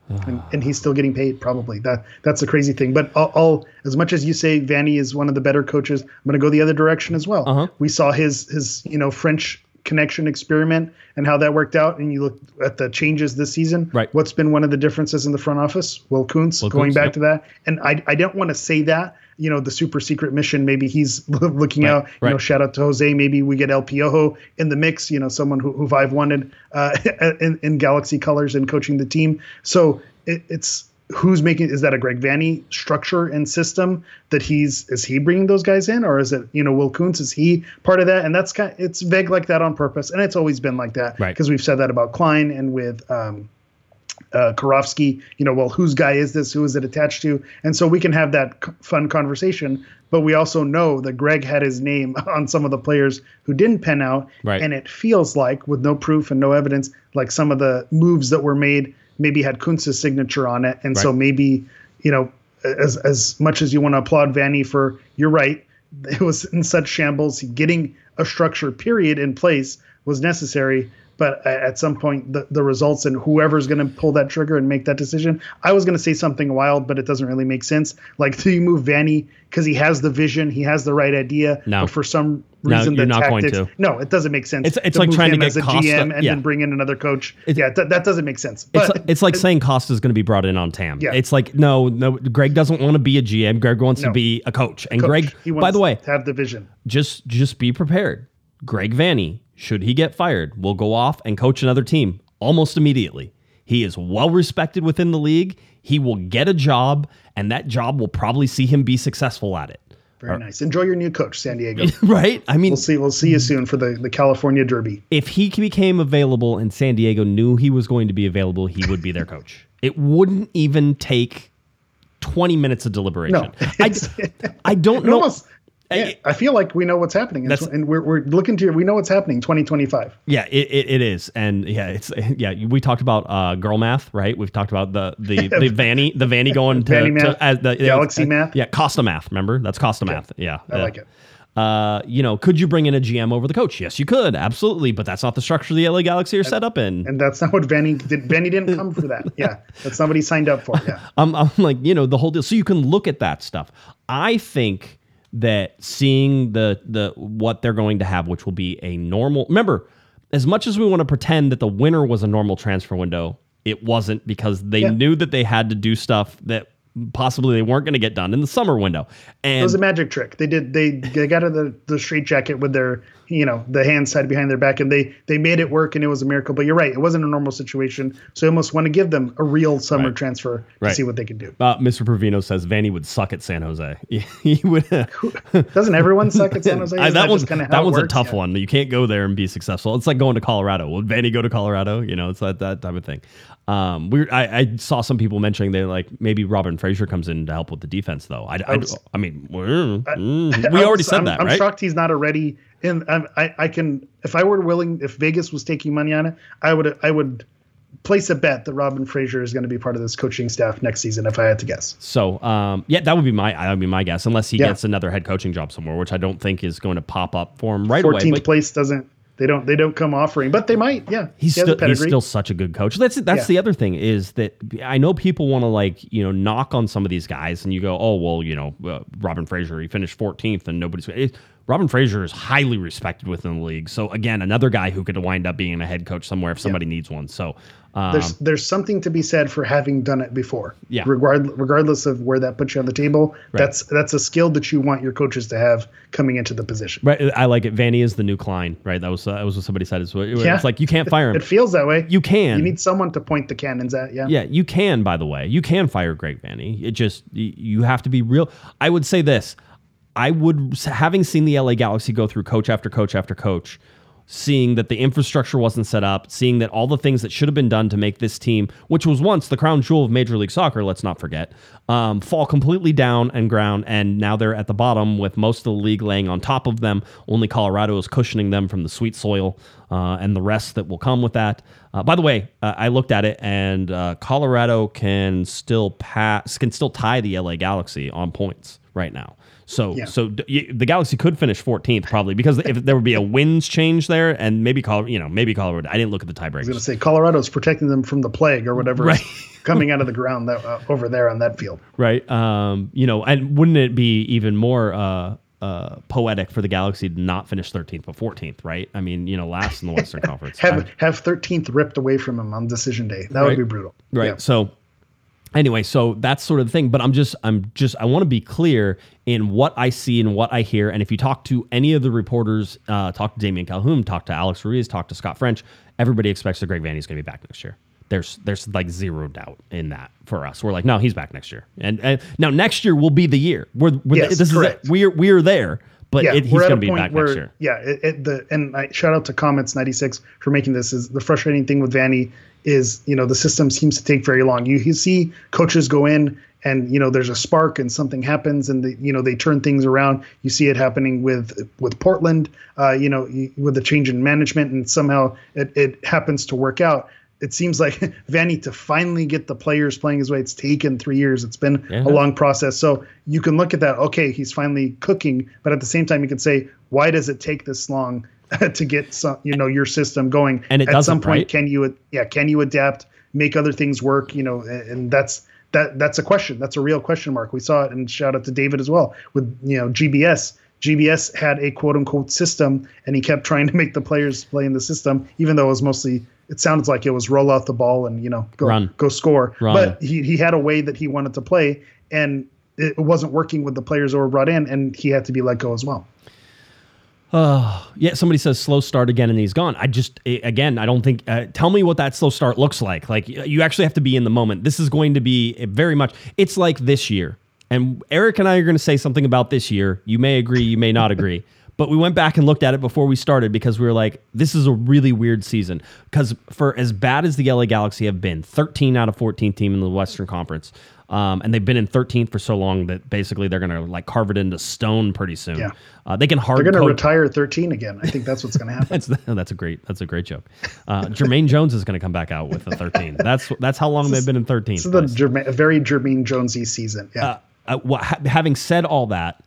And, and he's still getting paid probably. That that's the crazy thing. But I'll, I'll as much as you say vanney is one of the better coaches i'm going to go the other direction as well. Uh-huh. we saw his his you know french connection experiment and how that worked out. And you look at the changes this season. Right. what's been one of the differences in the front office? Will Kuntz Will going Kuntz, back yep. to that. And i i don't want to say that you know the super secret mission maybe he's looking Right, out you know shout out to jose maybe we get el piojo in the mix you know someone who, who i've wanted uh, in, in galaxy colors and coaching the team. So it, it's who's making is that a Greg Vanney structure and system that he's is he bringing those guys in or is it you know Will Kuntz is he part of that? And that's kind it's vague like that on purpose and it's always been like that Right. because we've said that about Klein and with um, uh, Kirovski, you know, well, whose guy is this? Who is it attached to? And so we can have that c- fun conversation. But we also know that Greg had his name on some of the players who didn't pen out. Right. And it feels like, with no proof and no evidence, like some of the moves that were made maybe had Kuntz's signature on it. And so maybe, you know, as as much as you want to applaud Vanney for, you're right, it was in such shambles. Getting a structure, period, in place was necessary. But at some point, the, the results and whoever's going to pull that trigger and make that decision. I was going to say something wild, but it doesn't really make sense. Like, do you move Vanney because he has the vision, he has the right idea, No. but for some No, reason, you're the not going tactics, to. No, it doesn't make sense. It's- it's like move trying to get as a Costa- GM and yeah. then bring in another coach. It's- yeah, that, that doesn't make sense. It's, But it's like saying Costa's going to be brought in on TAM. Yeah. It's like no, no. Greg doesn't want to be a GM. Greg wants to be a coach. And coach, Greg, he by the way, to have the vision. just just be prepared. Greg Vanney, should he get fired, will go off and coach another team almost immediately. He is well respected within the league. He will get a job, and that job will probably see him be successful at it. Very nice. Enjoy your new coach, San Diego. Right? I mean, we'll see. We'll see you soon for the, the California Derby. if he became available and San Diego knew he was going to be available, he would be their coach. It wouldn't even take 20 minutes of deliberation. No, I, I don't It know. almost. Yeah, I feel like we know what's happening, and, That's- and we're, we're looking to. We know what's happening. Twenty twenty five. Yeah, it, it, it is, and yeah, it's yeah. We talked about uh, girl math, right? We've talked about the the the Vanney the Vanney going to, Vanney to math, as the Galaxy uh, math. Yeah, Costa math. Remember that's Costa math. Yeah, I like it. Uh, you know, could you bring in a GM over the coach? Yes, you could, absolutely, but that's not the structure the LA Galaxy are set up in. And that's not what Vanney did. Vanney didn't come for that. Yeah, that's not what he signed up for. Yeah. I'm, I'm like, you know, the whole deal. So you can look at that stuff. I think that seeing the the what they're going to have, which will be a normal. Remember, as much as we want to pretend that the winter was a normal transfer window, it wasn't because they Yeah. knew that they had to do stuff that possibly they weren't going to get done in the summer window. And It was a magic trick. They did. They they got out of the the straight jacket with their you know the hands tied behind their back, and they they made it work, and it was a miracle. But you're right, it wasn't a normal situation, so you almost want to give them a real summer Right. transfer to Right. see what they can do. Uh, Mr. Provino says Vanney would suck at San Jose. he would. Doesn't everyone suck at San Jose? I- Isn't that one's that one's works? a tough Yeah. one. You can't go there and be successful. It's like going to Colorado. would Vanney go to Colorado? You know, it's that that type of thing. Um, we I, I saw some people mentioning they like maybe Robin Fraser comes in to help with the defense though. I, I, was- I mean, mm, I we already said I'm, that, I'm right? shocked he's not already I'm, I I can if I were willing, if Vegas was taking money on it, I would I would place a bet that Robin Fraser is going to be part of this coaching staff next season. If I had to guess, So, um, yeah, that would be my that would be my guess, unless he Yeah. gets another head coaching job somewhere, which I don't think is going to pop up for him right away. 14th place doesn't. They don't. They don't come offering, but they might. Yeah, he's He still he's still such a good coach. That's that's Yeah. the other thing is that I know people want to like you know knock on some of these guys, and you go, oh well, you know, uh, Robin Fraser he finished 14th, and nobody's. It, Robin Fraser is highly respected within the league. So again, another guy who could wind up being a head coach somewhere if somebody needs one. So um, there's there's something to be said for having done it before. Yeah. Regard, regardless of where that puts you on the table, that's that's a skill that you want your coaches to have coming into the position. right, I like it. Vanney is the new Klein, right? That was uh, that was what somebody said. It's, it's Yeah. like you can't fire him. It feels that way. You can. You need someone to point the cannons at. Yeah. Yeah, you can. By the way, you can fire Greg Vanney. It just you have to be real. I would say this: I would, having seen the LA Galaxy go through coach after coach after coach, seeing that the infrastructure wasn't set up, seeing that all the things that should have been done to make this team, which was once the crown jewel of Major League Soccer, let's not forget, um, fall completely down and ground, and now they're at the bottom with most of the league laying on top of them. Only Colorado is cushioning them from the sweet soil uh, and the rest that will come with that. Uh, by the way, uh, I looked at it, and uh, Colorado can still pass, can still tie the LA Galaxy on points right now. So, Yeah. so d- the Galaxy could finish 14th probably because if there would be a wins change there, and maybe Colorado, you know, maybe Colorado. I didn't look at the tiebreaker. I was going to tiebreakers. say Colorado's protecting them from the plague or whatever Right. coming out of the ground that uh, over there on that field. right? Um, you know, and wouldn't it be even more uh, uh, poetic for the Galaxy to not finish 13th but 14th, right? I mean, you know, last in the Western Conference. Have I- have 13th ripped away from him on decision day. That Right. would be brutal. right Yeah. so anyway so that's sort of the thing but i'm just i'm just i want to be clear in what i see and what i hear and if you talk to any of the reporters uh, talk to Damian calhoun talk to alex ruiz talk to scott french everybody expects that greg vanney is going to be back next year there's there's like zero doubt in that for us we're like no he's back next year and, and now next year will be the year we're, we're Yes, this correct. is it. we're we're there but yeah, it, he's going to be back where next year yeah, it, it, the and I shout out to Comments ninety six for making this. Is the frustrating thing with Vanney is you know the system seems to take very long. You, you see coaches go in and you know there's a spark and something happens and the, you know they turn things around. You see it happening with with Portland, uh, you know, with the change in management and somehow it, it happens to work out. It seems like Vanney to finally get the players playing his way. It's taken three years. It's been Yeah. a long process. So you can look at that. Okay, he's finally cooking, but at the same time, you can say, why does it take this long to get some, you know, your system going? And at some point, right? can you, yeah, can you adapt, make other things work? You know, and, and that's that that's a question. That's a real question mark. We saw it, and shout out to David as well with you know GBS. GBS had a quote unquote system, and he kept trying to make the players play in the system, even though it was mostly. It sounds like it was roll out the ball and you know go Run. go score. Run. But he, he had a way that he wanted to play, and it wasn't working with the players that were brought in, and he had to be let go as well. Yeah, somebody says slow start again and he's gone. I just again, I don't think. Uh, tell me what that slow start looks like. Like you actually have to be in the moment. This is going to be very much. It's like this year, and Eric and I are going to say something about this year. You may agree, you may not agree. But we went back and looked at it before we started because we were like, this is a really weird season. Because for as bad as the LA Galaxy have been, 13 out of 14 team in the Western Conference, um, and they've been in 13th for so long that basically they're going to like carve it into stone pretty soon. Yeah. Uh, they can hard They're going to retire 13 again. I think that's what's going to happen. that's that's a great that's a great joke. Uh, Jermaine Jones is going to come back out with a 13. That's that's how long they've been in 13. This is the Jermaine, a very Jermaine Jonesy season. Yeah. uh, uh, ha- having said all that,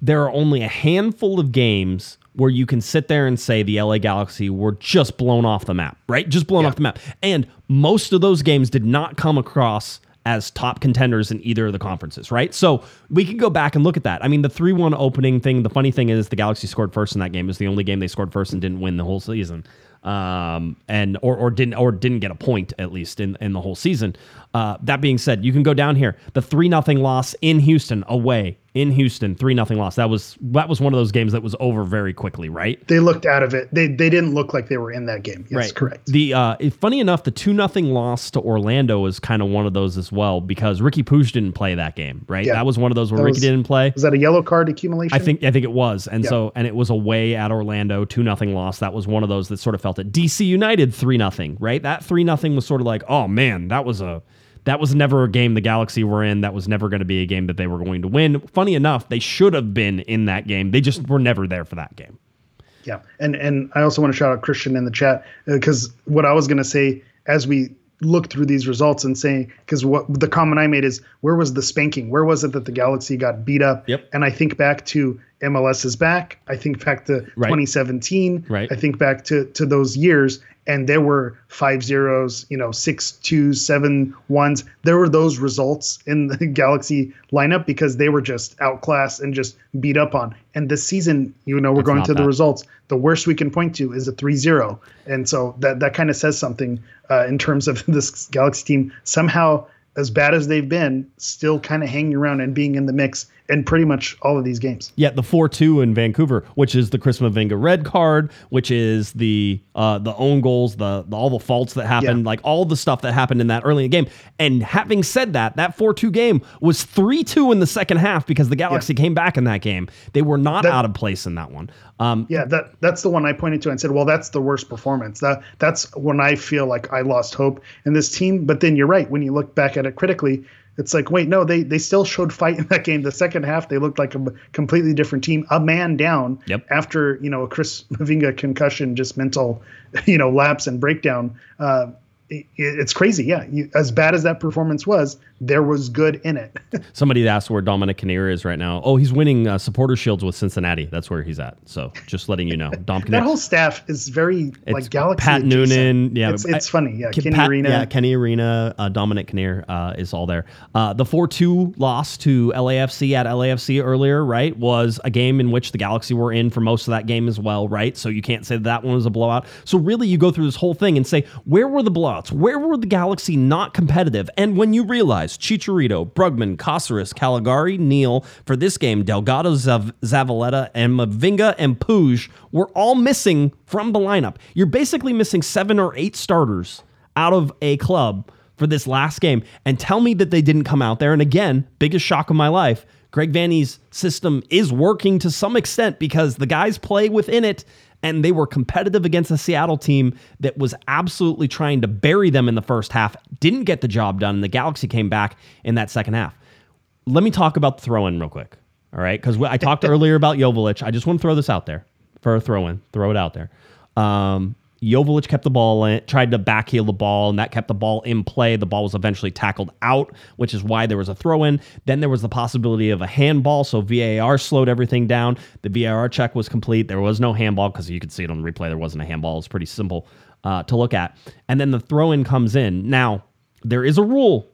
there are only a handful of games where you can sit there and say the LA Galaxy were just blown off the map, right? Just blown Yeah. off the map. And most of those games did not come across as top contenders in either of the conferences, right? So we can go back and look at that. I mean, the 3 1 opening thing, the funny thing is the Galaxy scored first in that game. It was the only game they scored first and didn't win the whole season. Um, and or, or didn't or didn't get a point at least in, in the whole season. Uh, that being said, you can go down here. The three nothing loss in Houston away in Houston, three nothing loss. That was that was one of those games that was over very quickly, right? They looked out of it. They they didn't look like they were in that game. Yes, correct. The uh, funny enough, the two nothing loss to Orlando is kind of one of those as well because Riqui Puig didn't play that game, right? Yeah. That was one of those where That Riqui was- didn't play. Was that a yellow card accumulation? I think I think it was, and Yeah. so and it was away at Orlando, two nothing loss. That was one of those that sort of felt it. DC United three nothing, right? That three nothing was sort of like, oh man, that was a that was never a game the Galaxy were in. That was never going to be a game that they were going to win. Funny enough, they should have been in that game. They just were never there for that game. Yeah, and and I also want to shout out Christian in the chat uh, because what I was going to say as we look through these results and saying because what the comment I made is where was the spanking? Where was it that the Galaxy got beat up? Yep. And I think back to MLS is back. I think back to Right. 2017. Right. I think back to to those years, and there were five zeros, you know, six two, seven ones. There were those results in the Galaxy lineup because they were just outclassed and just beat up on. And this season, you know, we're It's going to the results. The worst we can point to is a 3-0. And so that that kind of says something uh, in terms of this Galaxy team somehow as bad as they've been, still kind of hanging around and being in the mix in pretty much all of these games. Yeah, the four two in Vancouver, which is the Chris Mavinga red card, which is the uh, the own goals, the, the all the faults that happened, Yeah. like all the stuff that happened in that early game. And having said that, that four two game was three two in the second half because the Galaxy came back in that game. They were not That- out of place in that one. Um, Yeah, that that's the one I pointed to and said, well, that's the worst performance. That that's when I feel like I lost hope in this team. But then you're right. When you look back at it critically, it's like, wait, no, they they still showed fight in that game. The second half, they looked like a completely different team, a man down Yep. after you know a Chris Mavinga concussion, just mental, you know, lapse and breakdown. Uh, it's crazy. Yeah, you, as bad as that performance was, there was good in it. somebody asked where Dominic Kinnear is right now. Oh, he's winning uh, supporter shields with Cincinnati. That's where he's at. So just letting you know, Dom Kinnear. that whole staff is very like It's Galaxy. Pat adjacent. Noonan. Yeah, it's, it's I- funny. Yeah, Kenny Pat- Arena. Yeah, Kenny Arena, uh, Dominic Kinnear uh, is all there. Uh, the 4 2 loss to LAFC at LAFC earlier, right, was a game in which the Galaxy were in for most of that game as well, right? So you can't say that, that one was a blowout. So really, you go through this whole thing and say, where were the blowouts? Where were the Galaxy not competitive? And when you realize Chicharito, Brugman, Caceres, Calegari, Neal for this game, Delgado, Zav- Zavaleta, and Mavinga and Puig were all missing from the lineup. You're basically missing seven or eight starters out of a club for this last game and tell me that they didn't come out there. And again, biggest shock of my life. Greg Vanney's system is working to some extent because the guys play within it and they were competitive against a Seattle team that was absolutely trying to bury them in the first half, didn't get the job done, and the Galaxy came back in that second half. Let me talk about the throw in real quick. All right. Because I talked earlier about Joveljic. I just want to throw this out there for a throw in, throw it out there. Um, Joveljic kept the ball in, tried to backheel the ball, and that kept the ball in play. The ball was eventually tackled out, which is why there was a throw in. Then there was the possibility of a handball, so VAR slowed everything down. The VAR check was complete. There was no handball because you could see it on the replay. There wasn't a handball. It's pretty simple uh, to look at. And then the throw in comes in. Now, there is a rule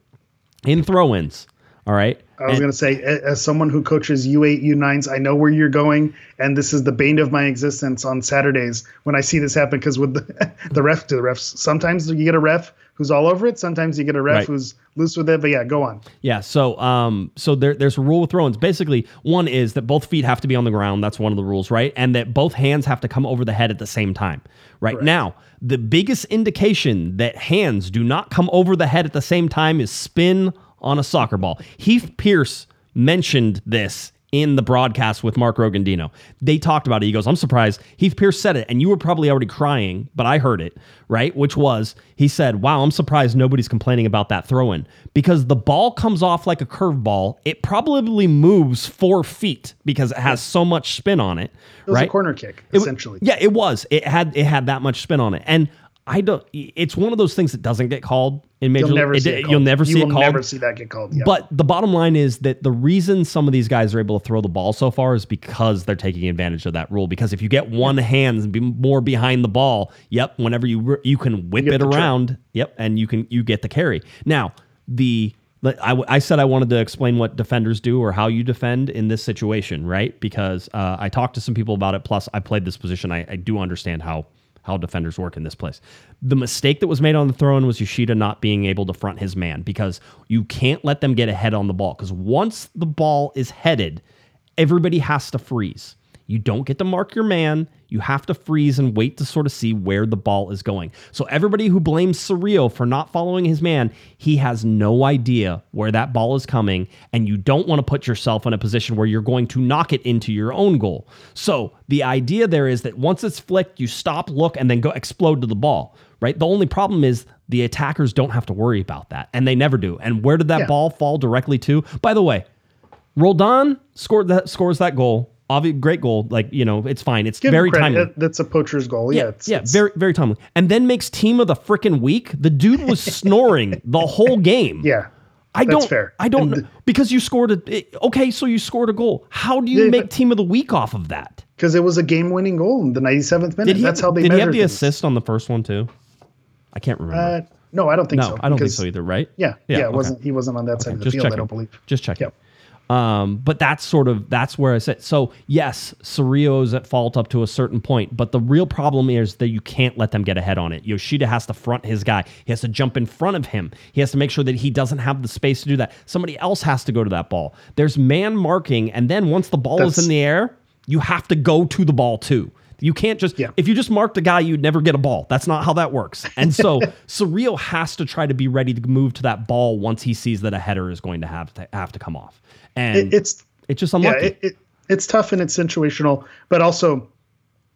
in throw ins. All right. I was going to say, as someone who coaches U8, U9s, I know where you're going, and this is the bane of my existence on Saturdays when I see this happen. Because with the, the ref to the refs, sometimes you get a ref who's all over it, sometimes you get a ref Right. who's loose with it. But yeah, go on. Yeah, so um, so there, there's a rule with throw-ins. Basically, one is that both feet have to be on the ground. That's one of the rules, right? And that both hands have to come over the head at the same time. Right now, the biggest indication that hands do not come over the head at the same time is spin on a soccer ball. Heath Pearce mentioned this in the broadcast with Mark Rogondino. They talked about it. He goes, I'm surprised. Heath Pearce said it, and you were probably already crying, but I heard it, right? Which was, he said, Wow, I'm surprised nobody's complaining about that throw in because the ball comes off like a curveball. It probably moves four feet because it has so much spin on it, It was right? a corner kick, It essentially. yeah, it was. It had it had that much spin on it, and I don't. It's one of those things that doesn't get called in major. You'll never it- see it. You'll never you see it called. never see that get called. Yeah. But the bottom line is that the reason some of these guys are able to throw the ball so far is because they're taking advantage of that rule. Because if you get one hand and be more behind the ball, yep, whenever you you can whip get it the trip. around, yep, and you can you get the carry. Now the I, I said I wanted to explain what defenders do or how you defend in this situation, right? Because uh, I talked to some people about it. Plus, I played this position. I, I do understand how how defenders work in this place. The mistake that was made on the throw in was Yoshida not being able to front his man because you can't let them get ahead on the ball. Because once the ball is headed, everybody has to freeze. You don't get to mark your man. You have to freeze and wait to sort of see where the ball is going. So everybody who blames Cerrillo for not following his man, he has no idea where that ball is coming, and you don't want to put yourself in a position where you're going to knock it into your own goal. So the idea there is that once it's flicked, you stop, look, and then go explode to the ball. Right. The only problem is the attackers don't have to worry about that, and they never do. And where did that Yeah. ball fall directly to? By the way, Roldan scored that scores that goal. Obvi- great goal. Like you know, it's fine. It's Give very credit. timely. That- That's a poacher's goal. Yeah, Yeah, it's, yeah, it's- very very timely. And then makes team of the freaking week. The dude was snoring the whole game. yeah. I that's don't. fair. I don't know because you scored a. it- Okay, so you scored a goal. How do you Yeah, make but- team of the week off of that? because it was a game-winning goal in the 97th minute. He? That's how they did he have the things. assist on the first one too? I can't remember. Uh, no, I don't think no, so. I don't think so either. Right? Yeah, yeah, it okay. wasn't. He wasn't on that side of the field. checking. I don't believe. Just checking. Yep. Um, but that's sort of that's where I said. So yes, Cerrillo is at fault up to a certain point, but the real problem is that you can't let them get ahead on it. Yoshida has to front his guy. He has to jump in front of him. He has to make sure that he doesn't have the space to do that. Somebody else has to go to that ball. There's man marking, and then once the ball is in the air, you have to go to the ball too. You can't just Yeah. if you just marked a guy, you'd never get a ball. That's not how that works. And so Cerrillo has to try to be ready to move to that ball once he sees that a header is going to have to have to come off. And It, it's it's just yeah, unlucky. it, it, it's tough and it's situational, but also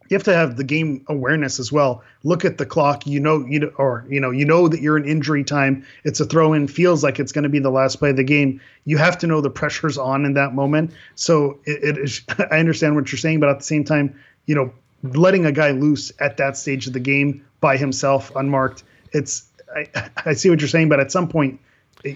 you have to have the game awareness as well. Look at the clock. You know, you know, or you know, you know that you're in injury time. It's a throw in. Feels like it's going to be the last play of the game. You have to know the pressure's on in that moment. So it, it is. I understand what you're saying, but at the same time, you know, letting a guy loose at that stage of the game by himself, unmarked. It's. I, I see what you're saying, but at some point,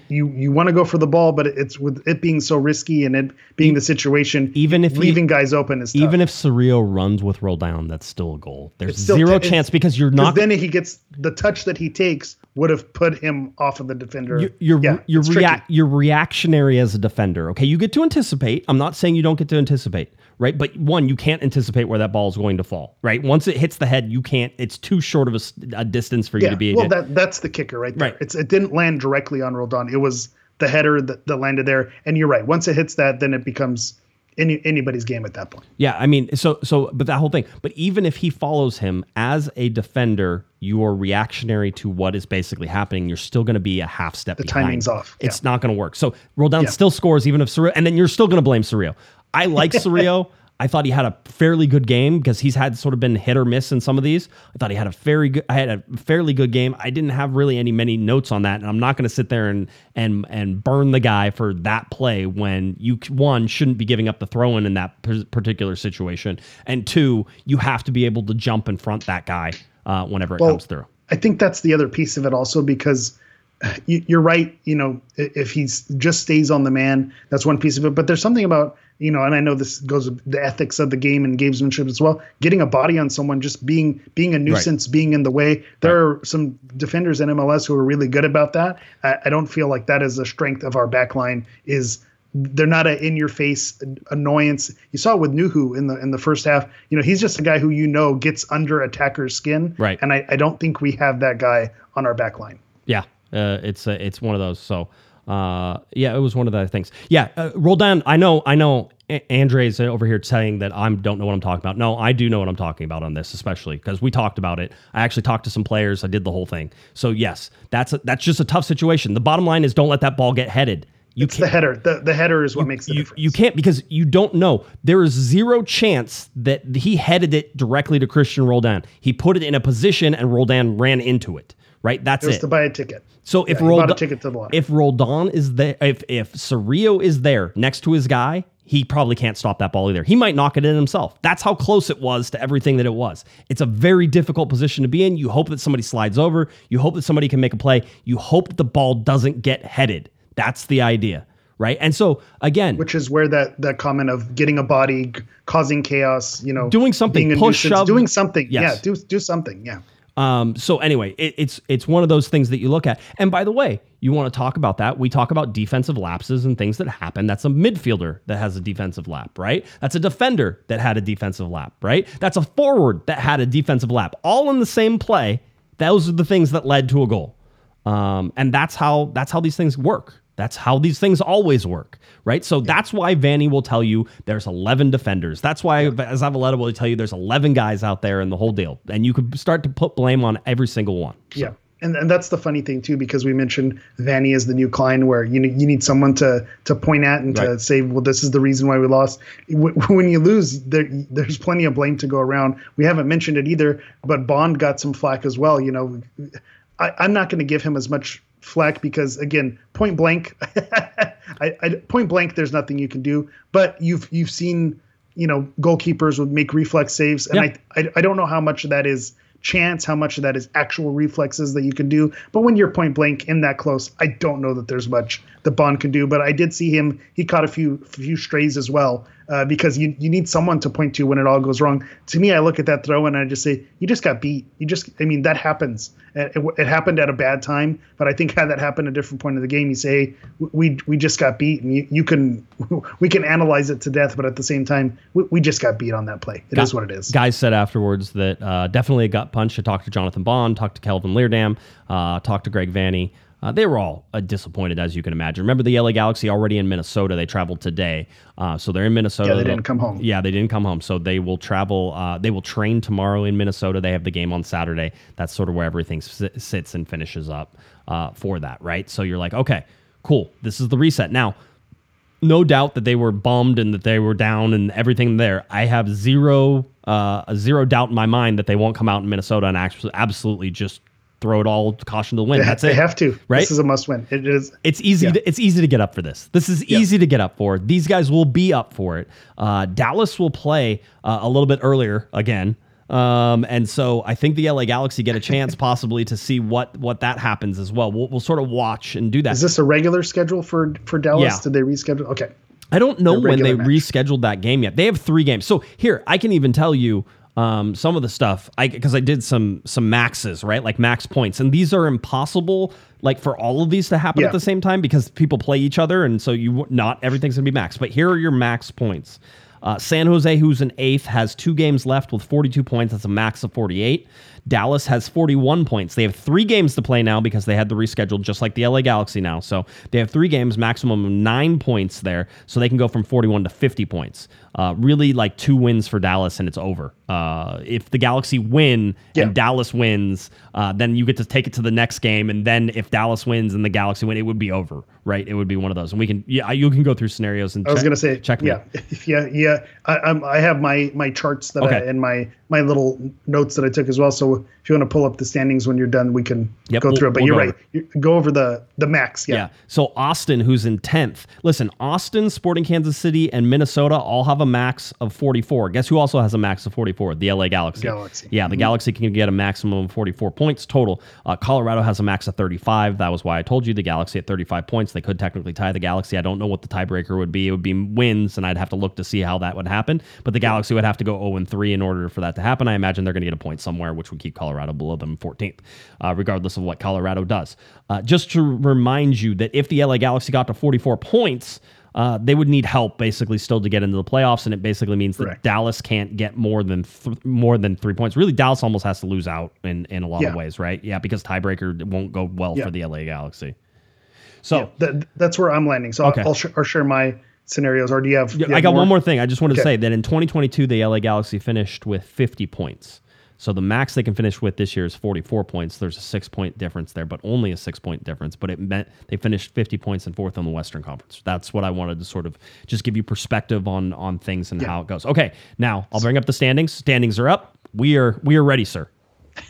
you you want to go for the ball, but it's with it being so risky and it being the situation, even if he- leaving guys open is tough. Even if Cerrillo runs with Roldan, that's still a goal. There's zero t- chance because you're not then he gets the touch that he takes would have put him off of the defender. you're you're, yeah, you're, react, you're reactionary as a defender. Okay, you get to anticipate. I'm not saying you don't get to anticipate, right? But one, you can't anticipate where that ball is going to fall, right? Once it hits the head, you can't. It's too short of a distance for you Yeah, to be. well, that that's the kicker right there. Right. It's it didn't land directly on Roldan. It was the header that, that landed there. And you're right. Once it hits that, then it becomes any anybody's game at that point. Yeah, I mean, so so, but that whole thing. But even if he follows him as a defender, you are reactionary to what is basically happening. You're still going to be a half step. The timing's off, It's yeah. not going to work. So Roldan Yeah. still scores even if Cerrillo, and then you're still going to blame Cerrillo. I like Cerrillo. I thought he had a fairly good game because he's had sort of been hit or miss in some of these. I thought he had a very good, I had a fairly good game. I didn't have really any many notes on that, and I'm not going to sit there and and and burn the guy for that play when you one shouldn't be giving up the throw in in that particular situation, and two, you have to be able to jump in front that guy uh, whenever it Well, comes through. I think that's the other piece of it also because you, you're right. You know, if he's just stays on the man, that's one piece of it. But there's something about you know, and I know this goes with the ethics of the game and gamesmanship as well. Getting a body on someone, just being being a nuisance, being in the way. There are some defenders in MLS who are really good about that. I, I don't feel like that is a strength of our back line. Is they're not a in your face annoyance. You saw it with Nouhou in the in the first half. You know, he's just a guy who you know gets under attacker's skin. Right. And I, I don't think we have that guy on our back line. Yeah, uh, it's uh, it's one of those. So uh, yeah, it was one of the things. Yeah, uh, Roldan. I know, I know. A- Andre's over here saying that I don't know what I'm talking about. No, I do know what I'm talking about on this, especially because we talked about it. I actually talked to some players. I did the whole thing. So yes, that's a, that's just a tough situation. The bottom line is don't let that ball get headed. You It's the header. The the header is what makes the you, difference. you can't because you don't know. There is zero chance that he headed it directly to Christian Roldan. He put it in a position and Roldan ran into it. Right, that's it was it. to buy a ticket. So if Yeah, Roldan, ticket to the if Roldan is there, if if Cerrillo is there next to his guy, he probably can't stop that ball either. He might knock it in himself. That's how close it was to everything that it was. It's a very difficult position to be in. You hope that somebody slides over. You hope that somebody can make a play. You hope that the ball doesn't get headed. That's the idea, right? And so again, which is where that that comment of getting a body, causing chaos, you know, Doing something, being push, nuisance, doing something. Yes. Yeah, do do something. Yeah. Um, so anyway, it, it's it's one of those things that you look at. And by the way, you want to talk about that? We talk about defensive lapses and things that happen. That's a midfielder that has a defensive lap, right? That's a defender that had a defensive lap, right? That's a forward that had a defensive lap, all in the same play. Those are the things that led to a goal. Um, and that's how that's how these things work. That's how these things always work, right? So that's why Vanney will tell you there's 11 defenders. That's why as Zavaleta will tell you there's 11 guys out there in the whole deal, and you could start to put blame on every single one. Yeah. And, and that's the funny thing too, because we mentioned Vanney is the new Klein, where you know, you need someone to to point at and to say, well, this is the reason why we lost. When you lose, there, there's plenty of blame to go around. We haven't mentioned it either, but Bond got some flack as well. You know, I, I'm not going to give him as much flack because again, point blank, I, I point blank, there's nothing you can do. But you've you've seen, you know, goalkeepers would make reflex saves, and Yeah. I, I I don't know how much of that is chance, how much of that is actual reflexes that you can do. But when you're point blank in that close, I don't know that there's much that Bond can do. But I did see him; he caught a few few strays as well. Uh, because you, you need someone to point to when it all goes wrong. To me, I look at that throw and I just say, you just got beat. You just, I mean, that happens. It, it, it happened at a bad time, but I think had that happened at a different point of the game, you say, hey, we we just got beat, and you, you can we can analyze it to death, but at the same time, we, we just got beat on that play. It is what it is. Guys said afterwards that uh, definitely a gut punch. I talked to Jonathan Bond, talked to Kelvin Leerdam, uh, talked to Greg Vanney. Uh, they were all uh, disappointed, as you can imagine. Remember the LA Galaxy already in Minnesota. They traveled today, uh, so they're in Minnesota. Yeah, they didn't come home. Yeah, they didn't come home. So they will travel. Uh, they will train tomorrow in Minnesota. They have the game on Saturday. That's sort of where everything si- sits and finishes up uh, for that, right? So you're like, okay, cool. This is the reset now no doubt that they were bummed and that they were down and everything there. I have zero uh, zero doubt in my mind that they won't come out in Minnesota and actually absolutely just throw it all caution to the wind. They, That's they it. have to. right? This is a must win. It is. It's easy. Yeah. To, it's easy to get up for this. This is easy to get up for. These guys will be up for it. Uh, Dallas will play uh, a little bit earlier again, um, and so I think the LA Galaxy get a chance possibly to see what what that happens as well. We'll, we'll sort of watch and do that. Is this a regular schedule for for Dallas? Yeah. Did they reschedule? Okay. I don't know when they match. rescheduled that game yet. They have three games. So here, I can even tell you um, some of the stuff I because I did some some maxes, right? Like max points, and these are impossible. Like for all of these to happen Yeah. at the same time because people play each other, and so you not everything's gonna be max. But here are your max points. Uh, San Jose, who's an eighth, has two games left with 42 points. That's a max of 48. Dallas has 41 points. They have three games to play now because they had the rescheduled, just like the LA Galaxy now. So they have three games, maximum of nine points there. So they can go from 41 to 50 points. Uh, really, like two wins for Dallas and it's over. Uh, if the Galaxy win Yeah. and Dallas wins, uh, then you get to take it to the next game. And then if Dallas wins and the Galaxy win, it would be over, right? It would be one of those. And we can, yeah, you can go through scenarios and I was check- gonna say, check me. yeah, yeah, yeah. I, I'm, I have my my charts that I, and my my little notes that I took as well. So if you want to pull up the standings when you're done, we can Yep, go we'll- through it. But we'll you're right. You, go over the the max. Yeah. Yeah. So Austin, who's in 10th. Listen, Austin, Sporting Kansas City, and Minnesota all have a max of 44. Guess who also has a max of 44? The LA Galaxy. Galaxy. Yeah, the Galaxy can get a maximum of 44 points total. Uh, Colorado has a max of 35. That was why I told you the Galaxy at 35 points. They could technically tie the Galaxy. I don't know what the tiebreaker would be. It would be wins, and I'd have to look to see how that would happen. But the Galaxy would have to go 0 and 3 in order for that to happen. I imagine they're going to get a point somewhere, which would keep Colorado below them 14th, uh, regardless of what Colorado does. Uh, just to remind you that if the LA Galaxy got to 44 points, uh, they would need help basically still to get into the playoffs, and it basically means that Dallas can't get more than th- more than three points. Really, Dallas almost has to lose out in, in a lot of ways, right? Yeah, because tiebreaker won't go well Yeah. for the LA Galaxy. So That, that's where I'm landing. So Okay. I'll, I'll, sh- I'll share my scenarios. Or do you have? do you I have got one more thing. I just wanted to say that in 2022, the LA Galaxy finished with 50 points. So the max they can finish with this year is 44 points. There's a six point difference there, but only a six point difference. But it meant they finished 50 points and fourth on the Western Conference. That's what I wanted to sort of just give you perspective on on things and how it goes. Okay, now I'll bring up the standings. Standings are up. We are we are ready, sir.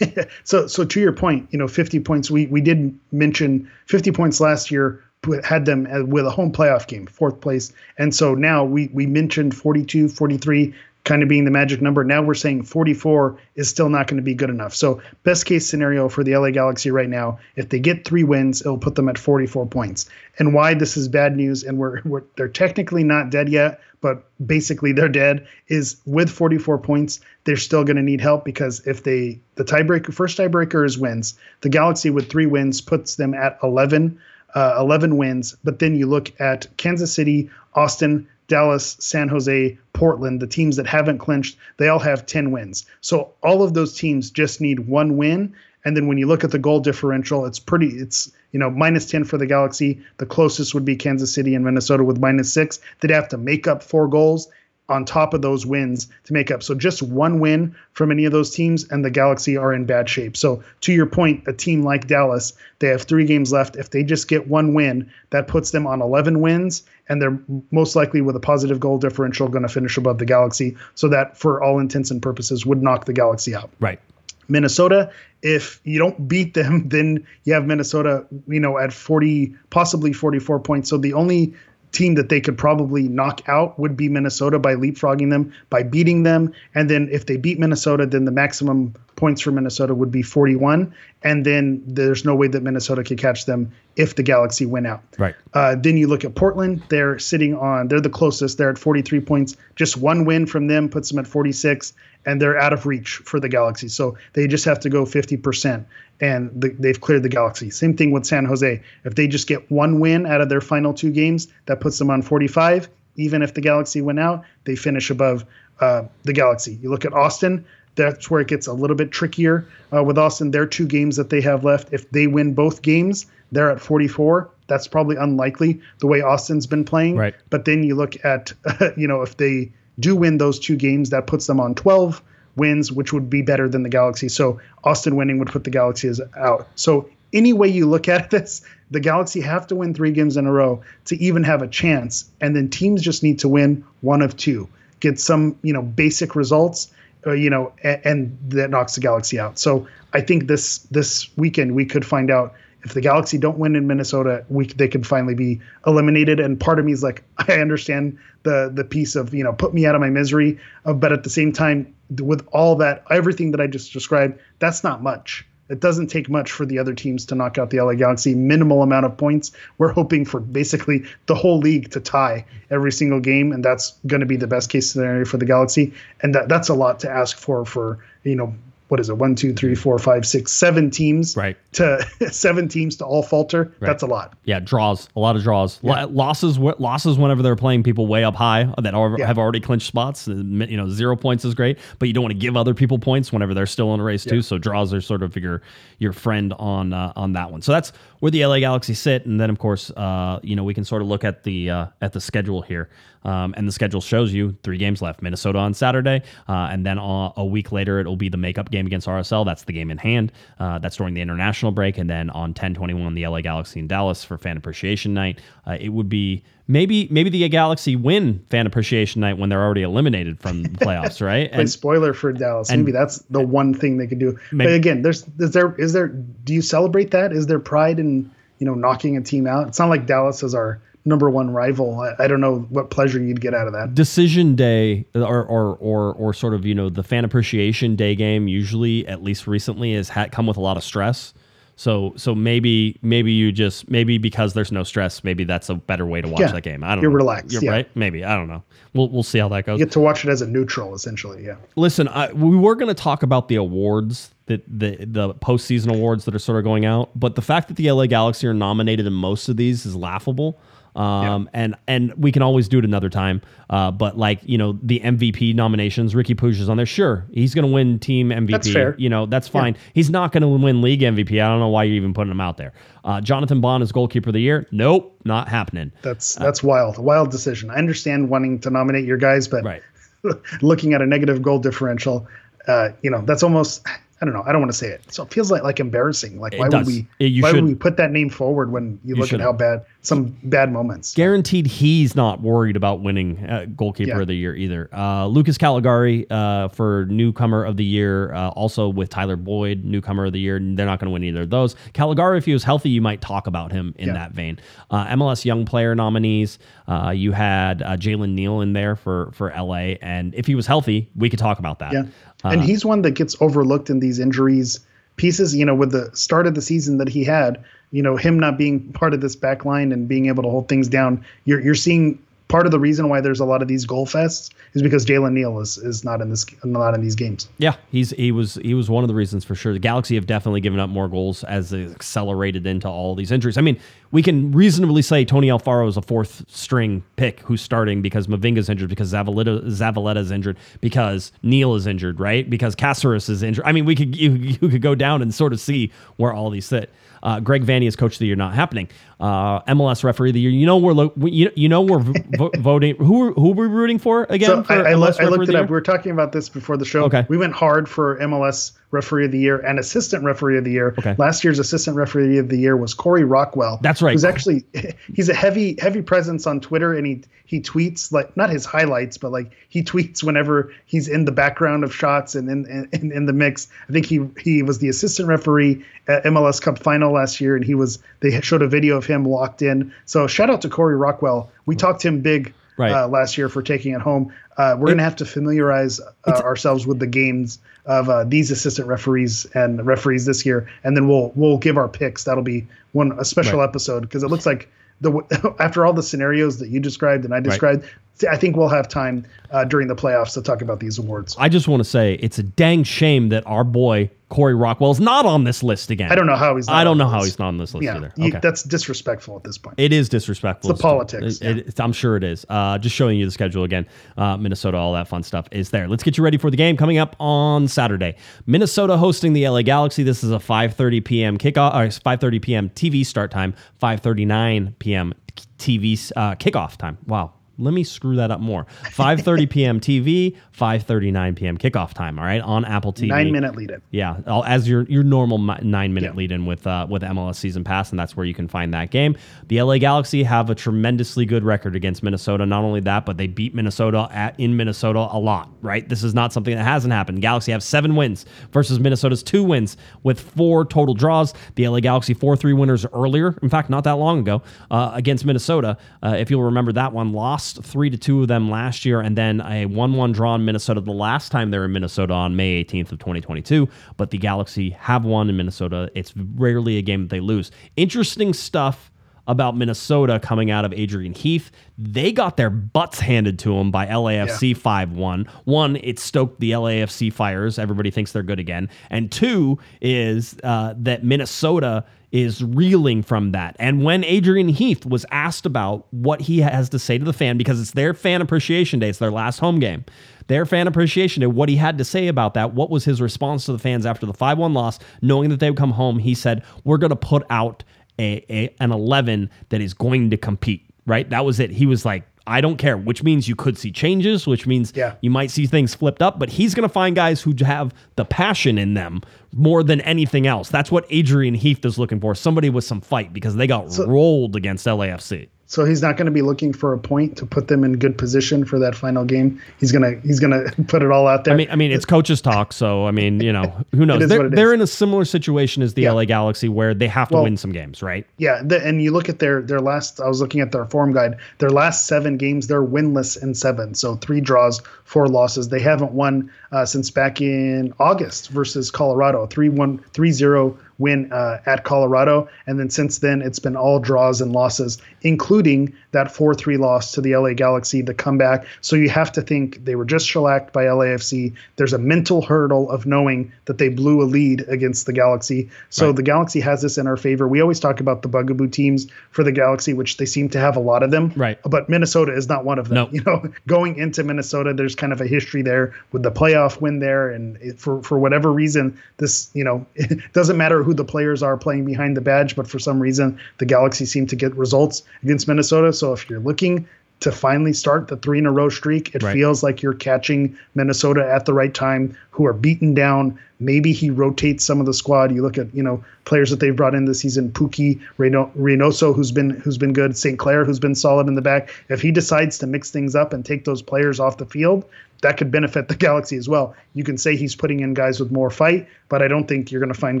So so to your point, you know, 50 points. We we did mention 50 points last year. Had them with a home playoff game, fourth place, and so now we we mentioned 42, 43. Kind of being the magic number. Now we're saying 44 is still not going to be good enough. So best case scenario for the LA Galaxy right now, if they get three wins, it'll put them at 44 points. And why this is bad news, and we're, we're they're technically not dead yet, but basically they're dead. Is with 44 points, they're still going to need help because if they the tiebreaker first tiebreaker is wins, the Galaxy with three wins puts them at 11. Uh, 11 wins, but then you look at Kansas City, Austin, Dallas, San Jose, Portland, the teams that haven't clinched, they all have 10 wins. So all of those teams just need one win. And then when you look at the goal differential, it's pretty, it's, you know, minus 10 for the Galaxy. The closest would be Kansas City and Minnesota with minus six. They'd have to make up four goals on top of those wins to make up. So just one win from any of those teams, and the Galaxy are in bad shape. So to your point, a team like Dallas, they have three games left. If they just get one win, that puts them on 11 wins, and they're most likely with a positive goal differential going to finish above the Galaxy. So that, for all intents and purposes, would knock the Galaxy out. Right. Minnesota, if you don't beat them, then you have Minnesota, you know, at 40, possibly 44 points. So the only team that they could probably knock out would be Minnesota by leapfrogging them, by beating them. And then if they beat Minnesota, then the maximum points for Minnesota would be 41. And then there's no way that Minnesota could catch them if the Galaxy win out. Right. Uh, then you look at Portland. They're sitting on, they're the closest. They're at 43 points. Just one win from them puts them at 46, and they're out of reach for the Galaxy. So they just have to go 50%, and the, they've cleared the Galaxy. Same thing with San Jose. If they just get one win out of their final two games, that puts them on 45. Even if the Galaxy win out, they finish above uh, the Galaxy. You look at Austin. That's where it gets a little bit trickier uh, with Austin. Their two games that they have left, if they win both games, they're at 44. That's probably unlikely the way Austin's been playing. Right. But then you look at, you know, if they do win those two games, that puts them on 12 wins, which would be better than the Galaxy. So Austin winning would put the Galaxy out. So any way you look at this, the Galaxy have to win three games in a row to even have a chance, and then teams just need to win one of two, get some you know basic results, uh, you know, and, and that knocks the Galaxy out. So I think this this weekend we could find out if the Galaxy don't win in Minnesota, we they could finally be eliminated. And part of me is like, I understand the the piece of you know put me out of my misery, uh, but at the same time, with all that everything that I just described, that's not much. It doesn't take much for the other teams to knock out the LA Galaxy. Minimal amount of points. We're hoping for basically the whole league to tie every single game, and that's going to be the best case scenario for the Galaxy. And that that's a lot to ask for for you know what is it one two three four five six seven teams Right. to seven teams to all falter. right. That's a lot. Yeah, draws, a lot of draws. Lo- Losses, losses whenever they're playing people way up high that are, Yeah. have already clinched spots. You know, zero points is great, but you don't want to give other people points whenever they're still in a race too. So draws are sort of your your friend on uh, on that one. So that's where the LA Galaxy sit, and then of course, uh, you know, we can sort of look at the uh, at the schedule here, um, and the schedule shows you three games left: Minnesota on Saturday, uh, and then uh, a week later it'll be the makeup game against RSL. That's the game in hand. Uh, that's during the international break, and then on 10-21, the LA Galaxy in Dallas for fan appreciation night. Uh, it would be maybe maybe the Galaxy win fan appreciation night when they're already eliminated from the playoffs, right? But spoiler for Dallas, maybe that's the one thing they could do. Maybe- But again, there's is there is there do you celebrate that? Is there pride in you know knocking a team out? It's not like Dallas is our number one rival. I, I don't know what pleasure you'd get out of that. decision day or, or or or sort of you know the fan appreciation day game usually at least recently has had come with a lot of stress so so maybe maybe you just maybe because there's no stress maybe that's a better way to watch Yeah, that game i don't you're know relaxed, you're yeah. right maybe i don't know we'll we'll see how that goes You get to watch it as a neutral, essentially. Yeah. listen I, we were going to talk about the awards that the the postseason awards that are sort of going out but the fact that the la galaxy are nominated in most of these is laughable um, and and we can always do it another time. Uh, but like you know the MVP nominations, Riqui Puig is on there. Sure, he's going to win team MVP. That's fair. You know that's fine. He's not going to win league MVP. I don't know why you're even putting him out there. Uh, Jonathan Bond is goalkeeper of the year. Nope, not happening. That's that's wild. A wild decision. I understand wanting to nominate your guys, but Right. looking at a negative goal differential, uh, you know, that's almost. I don't know. I don't want to say it. So it feels like like embarrassing. Like why would we? It- you why should- would we put that name forward when you, look should. at how bad some bad moments? Guaranteed he's not worried about winning uh, goalkeeper Yeah. of the year either. Uh, Lucas Calegari uh, for newcomer of the year, uh, also with Tyler Boyd, newcomer of the year. They're not going to win either of those. Calegari, if he was healthy, you might talk about him in Yeah. that vein. Uh, MLS Young Player nominees, uh, you had uh, Jalen Neal in there for for LA, and if he was healthy, we could talk about that. Yeah. And uh-huh. he's one that gets overlooked in these injuries pieces, you know, with the start of the season that he had, you know, him not being part of this back line and being able to hold things down. You're you're seeing part of the reason why there's a lot of these goal fests is because Jalen Neal is is not in this not in these games. Yeah, he's he was he was one of the reasons for sure. The Galaxy have definitely given up more goals as they accelerated into all these injuries. I mean, we can reasonably say Tony Alfaro is a fourth string pick who's starting because Mavinga's injured, because Zavaleta Zavaleta's injured, because Neal is injured, right? Because Caceres is injured. I mean, we could you, you could go down and sort of see where all these sit. Uh, Greg Vanney is coach of the year, not happening. Uh, MLS referee of the year. You know we're lo- we, you, you know we're vo- voting. Who who are we rooting for again? So for I, I, I looked it up. We were talking about this before the show. Okay. We went hard for MLS referee of the year and assistant referee of the year. Okay. Last year's assistant referee of the year was Corey Rockwell. That's right. Who's actually he's a heavy heavy presence on Twitter and he he tweets like not his highlights but like he tweets whenever he's in the background of shots and in in, in the mix. I think he he was the assistant referee at MLS Cup final last year and he was they showed a video of him locked in. So shout out to Corey Rockwell. We talked to him big Right. uh, last year for taking it home. Uh, we're going to have to familiarize uh, ourselves with the games of uh, these assistant referees and referees this year, and then we'll we'll give our picks. That'll be one a special Right. episode because it looks like the after all the scenarios that you described and I described, I think we'll have time uh, during the playoffs to talk about these awards. I just want to say it's a dang shame that our boy Corey Rockwell's not on this list again. I don't know how he's. Not I don't on know how he's not on this list Yeah, either. you- that's disrespectful at this point. It is disrespectful. It's the politics, It- it- I'm sure it is. Uh, just showing you the schedule again. Uh, Minnesota, all that fun stuff is there. Let's get you ready for the game coming up on Saturday. Minnesota hosting the LA Galaxy. This is a 5:30 p.m. kickoff. Or 5:30 p.m. TV start time. 5:39 p.m. TV uh, kickoff time. Wow. Let me screw that up more. 5:30 p.m. TV, 5:39 p.m. kickoff time. All right, on Apple TV. Nine minute lead in. Yeah, as your your normal nine minute Yeah. lead in with uh, with MLS season pass, and that's where you can find that game. The LA Galaxy have a tremendously good record against Minnesota. Not only that, but they beat Minnesota at in Minnesota a lot. Right, this is not something that hasn't happened. Galaxy have seven wins versus Minnesota's two wins with four total draws. The LA Galaxy four three winners earlier. In fact, not that long ago uh, against Minnesota. Uh, if you'll remember that one, lost three to two of them last year, and then a one one draw in Minnesota the last time they were in Minnesota on May 18th of 2022. But the Galaxy have won in Minnesota. It's rarely a game that they lose. Interesting stuff about Minnesota coming out of Adrian Heath. They got their butts handed to them by LAFC 5 1. One, it stoked the LAFC fires. Everybody thinks they're good again. And two is uh, that Minnesota is reeling from that. And when Adrian Heath was asked about what he has to say to the fan, because it's their fan appreciation day, it's their last home game, their fan appreciation day, what he had to say about that, what was his response to the fans after the 5 1 loss, knowing that they would come home, he said, We're going to put out a, a an 11 that is going to compete, right? That was it. He was like, I don't care, which means you could see changes, which means Yeah. you might see things flipped up, but he's going to find guys who have the passion in them more than anything else. That's what Adrian Heath is looking for somebody with some fight because they got rolled against LAFC. So he's not going to be looking for a point to put them in good position for that final game. He's gonna he's gonna put it all out there. I mean, I mean, it's coaches talk, so I mean, you know, who knows? They're, they're in a similar situation as the Yeah. LA Galaxy where they have to Well- win some games, right? yeah, the, and you look at their their last. I was looking at their form guide. Their last seven games, they're winless in seven. So three draws, four losses. They haven't won uh, since back in August versus Colorado. Three one three zero win uh, at Colorado, and then since then it's been all draws and losses, including that four three loss to the LA Galaxy, the comeback. So you have to think they were just shellacked by LAFC. There's a mental hurdle of knowing that they blew a lead against the Galaxy. So the Galaxy has this in our favor. We always talk about the bugaboo teams for the Galaxy, which they seem to have a lot of them. Right. But Minnesota is not one of them. Nope. You know, going into Minnesota, there's kind of a history there with the playoff win there, and it, for for whatever reason, this you know it doesn't matter who the players are playing behind the badge, but for some reason the Galaxy seem to get results against Minnesota. So if you're looking to finally start the three in a row streak. It Right. feels like you're catching Minnesota at the right time, who are beaten down. Maybe he rotates some of the squad. You look at you know players that they've brought in this season: Pukki, Reyno- Reynoso, who's been who's been good, St. Clair, who's been solid in the back. If he decides to mix things up and take those players off the field, that could benefit the Galaxy as well. You can say he's putting in guys with more fight, but I don't think you're going to find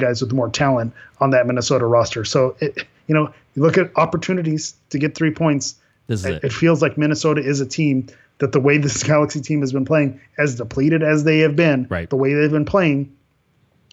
guys with more talent on that Minnesota roster. So it, you know, you look at opportunities to get three points. This is It, it. feels like Minnesota is a team that the way this Galaxy team has been playing, as depleted as they have been, Right. the way they've been playing,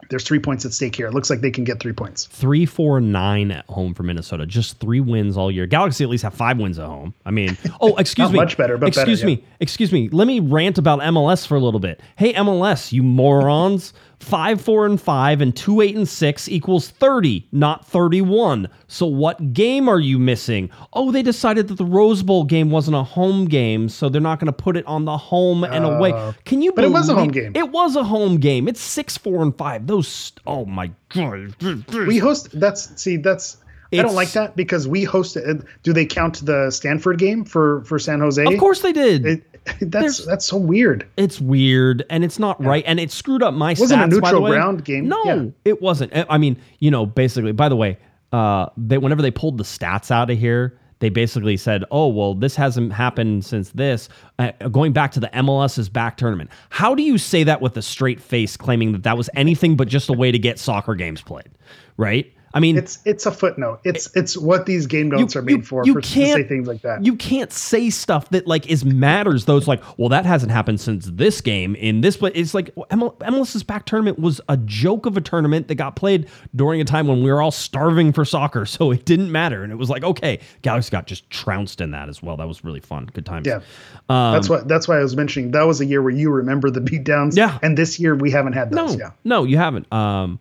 there's three points at stake here. It looks like they can get three points. Three, four, nine at home for Minnesota. Just three wins all year. Galaxy at least have five wins at home. I mean, oh, excuse Not me. much better, but better, excuse yeah. me. Excuse me. Let me rant about MLS for a little bit. Hey, MLS, you morons. Five, four, and five, and two, eight, and six equals 30, not 31. So what game are you missing? Oh, they decided that the Rose Bowl game wasn't a home game, so they're not going to put it on the home and away. Can you Uh, but it was a home game. It was a home game. It's six, four, and five. Those, oh my God. We host. That's see. That's. I don't like that because we hosted. Do they count the Stanford game for for San Jose? Of course they did. It, that's There's- that's so weird. it's weird and it's not right and it screwed up my stats. Wasn't a stats, the neutral ground game. No, Yeah. it wasn't. I- I mean, you know, basically. By the way, uh, they whenever they pulled the stats out of here, they basically said, "Oh, well, this hasn't happened since this." Uh, going back to the MLS is Back tournament, how do you say that with a straight face, claiming that that was anything but just a way to get soccer games played? Right? I mean, It's it's a footnote. It's it's what these game notes are made for. you for to can't say things like that. You can't say stuff that like is matters. Though it's like, well, that hasn't happened since this game in this. But it's like ML- MLS is Back tournament was a joke of a tournament that got played during a time when we were all starving for soccer, so it didn't matter. And it was like, okay, Galaxy got just trounced in that as well. That was really fun. Good times. Yeah. that's why that's why I was mentioning that was a year where you remember the beatdowns. Yeah. And this year we haven't had No, those. Yeah. no, you haven't. Um,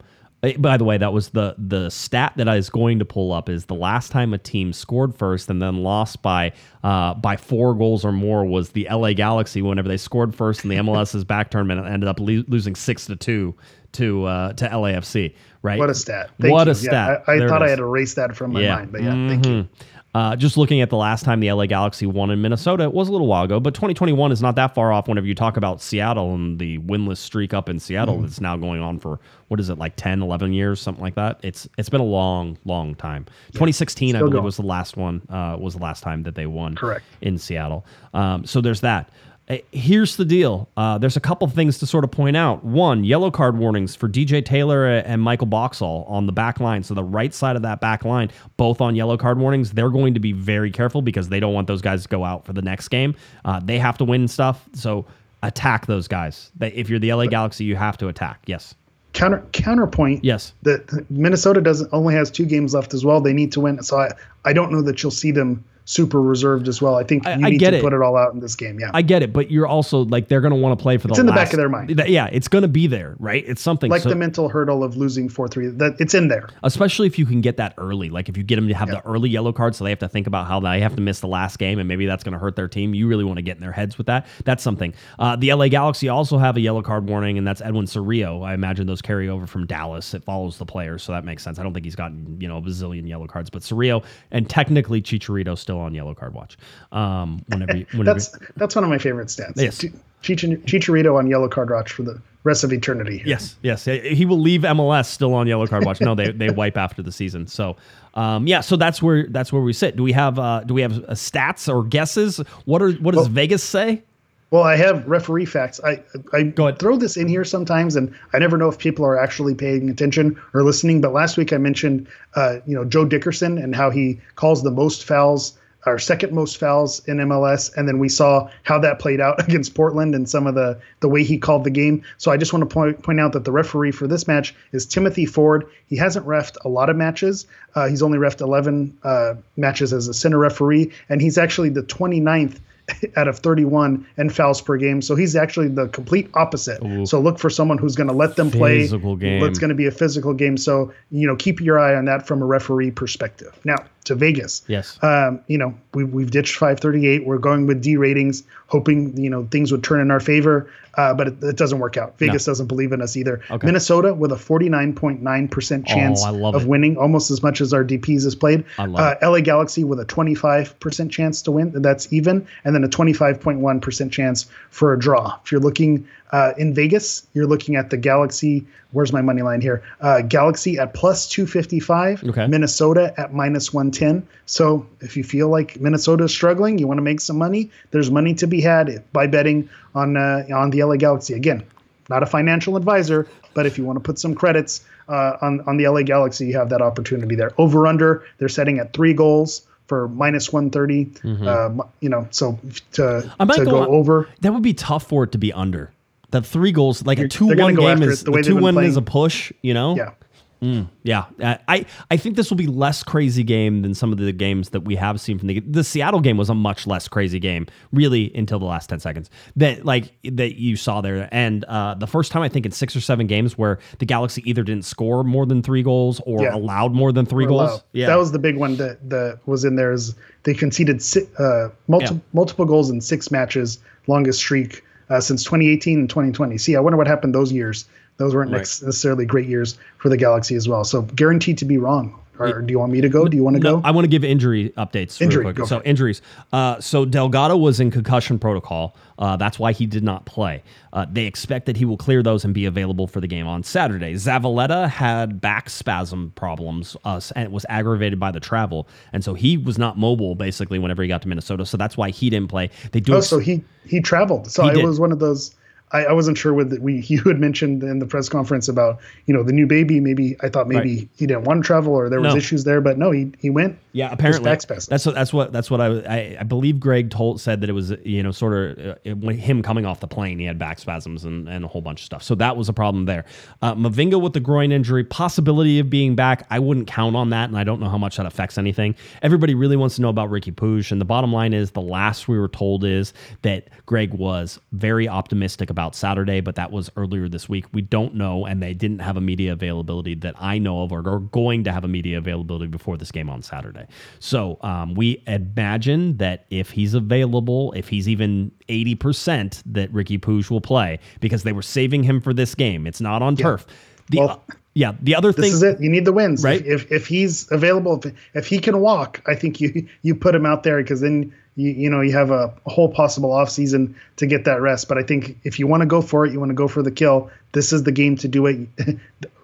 by the way, that was the the stat that I was going to pull up is the last time a team scored first and then lost by uh, by four goals or more was the LA Galaxy whenever they scored first in the MLS is Back tournament and ended up lo- losing six to two to uh, to LAFC. Right? What a stat. Thank what you. a Yeah, stat! I, I thought I had erased that from my Yeah. mind, but yeah, thank you. Uh, just looking at the last time the LA Galaxy won in Minnesota, it was a little while ago, but 2021 is not that far off whenever you talk about Seattle and the winless streak up in Seattle Mm-hmm. that's now going on for, what is it, like 10, 11 years, something like that. It's It's been a long, long time. 2016, I believe, going. was the last one, uh, was the last time that they won Correct. in Seattle. Um, so there's that. Uh, Here's the deal. Uh, there's a couple things to sort of point out. One, yellow card warnings for DJ Taylor and Michael Boxall on the back line. So the right side of that back line, both on yellow card warnings. They're going to be very careful because they don't want those guys to go out for the next game. Uh, they have to win stuff. So attack those guys. If you're the LA Galaxy, you have to attack. Yes. Counter counterpoint. Yes. That Minnesota doesn't only has two games left as well. They need to win. So I I don't know that you'll see them super reserved as well. I think I- you I need get to it. put it all out in this game. Yeah. I get it, but you're also like they're going to want to play for the. It's in the back of their mind. Yeah, it's going to be there, right? It's something like So- the mental hurdle of losing four three. That it's in there. especially if you can get that early. Like if you get them to have the early yellow card, so they have to think about how they have to miss the last game, and maybe that's going to hurt their team. You really want to get in their heads with that. That's something. Uh, the LA Galaxy also have a yellow card warning, and that's Edwin Cerrillo. I imagine those carry over from Dallas. It follows the players, so that makes sense. I don't think he's gotten you know a bazillion yellow cards, but Cerrillo and technically Chicharito still on yellow card watch. Um, whenever, you- whenever That's that's one of my favorite stats. Yes. Chicharito on yellow card watch for the rest of eternity. here. Yes, yes. He will leave MLS still on yellow card watch. No, they, they wipe after the season. So, um, yeah. So that's where that's where we sit. Do we have uh, do we have uh, stats or guesses? What are what does Vegas say? Well, I have referee facts. I I throw this in here sometimes, and I never know if people are actually paying attention or listening. But last week I mentioned, uh, you know, Joe Dickerson and how he calls the most fouls, or second most fouls in MLS, and then we saw how that played out against Portland and some of the the way he called the game. So I just want to point point out that the referee for this match is Timothy Ford. He hasn't refed a lot of matches. Uh, he's only refed 11 uh, matches as a center referee, and he's actually the 29th out of 31 and fouls per game. So he's actually the complete opposite. So look for someone who's going to let them play. It's going to be a physical game. So, you know, keep your eye on that from a referee perspective. Now, to Vegas. Yes. Um, you know, we, we've ditched 538. We're going with D ratings, hoping you know things would turn in our favor. Uh, but it, it doesn't work out. Vegas doesn't believe in us either. Okay. Minnesota with a 49.9% chance Oh, of it. winning, almost as much as our DPs has played. I love uh, LA Galaxy with a 25% chance to win. That's even, and then a 25.1% chance for a draw. If you're looking uh, in Vegas, you're looking at the Galaxy. Where's my money line here? Uh, Galaxy at plus 255. Okay. Minnesota at minus 110. So if you feel like Minnesota is struggling, you want to make some money. There's money to be had by betting on uh, on the LA Galaxy. Again, not a financial advisor, but if you want to put some credits uh, on on the LA Galaxy, you have that opportunity there. Over under, they're setting at three goals for minus 130. Um, you know, so to, Mm-hmm. I might to go go over. That would be tough for it to be under. The three goals, like a You're- two-one game is the the two been one is a push. You know. Yeah. Yeah, Uh, I I think this will be less crazy game than some of the games that we have seen from the the Seattle game was a much less crazy game, really until the last ten seconds that like that you saw there. And uh, the first time I think in six or seven games where the Galaxy either didn't score more than three goals or Yeah. allowed more than three goals. allowed. Yeah, That was the big one that, that was in there is they conceded uh, multi- Yeah. multiple goals in six matches, longest streak uh, since 2018 and 2020. See, I wonder what happened those years. Those weren't nex- necessarily great years for the Galaxy as well. So guaranteed to be wrong. Or do you want me to go? Do you want to No, go? I want to give injury updates Injury, real quick. go So injuries. Uh, so Delgado was in concussion protocol. Uh, that's why he did not play. Uh, they expect that he will clear those and be available for the game on Saturday. Zavaleta had back spasm problems uh, and it was aggravated by the travel, and so he was not mobile basically whenever he got to Minnesota. So that's why he didn't play. They do. oh, ex- so he he traveled. So He it did. was one of those. I, I wasn't sure with we you had mentioned in the press conference about you know the new baby. Maybe I thought maybe Right. he didn't want to travel or there was No. issues there, but no, he he went. Yeah, apparently that's what that's what that's what I, I I believe Greg told said that it was you know sort of uh, it, when him coming off the plane he had back spasms and, and a whole bunch of stuff so that was a problem there. Uh, Mavinga with the groin injury, possibility of being back, I wouldn't count on that, and I don't know how much that affects anything. Everybody really wants to know about Riqui Puig, and the bottom line is the last we were told is that Greg was very optimistic about Saturday, but that was earlier this week. We don't know, and they didn't have a media availability that I know of, or are going to have a media availability before this game on Saturday. So um, we imagine that if he's available, if he's even eighty percent, that Riqui Puig will play because they were saving him for this game. It's not on turf. The, Well, yeah, the other This thing is it. You need the wins, Right. If if, he's available, if, if he can walk, I think you you put him out there because then you you know you have a, whole possible off season to get that rest. But I think if you want to go for it, you want to go for the kill. This is the game to do it.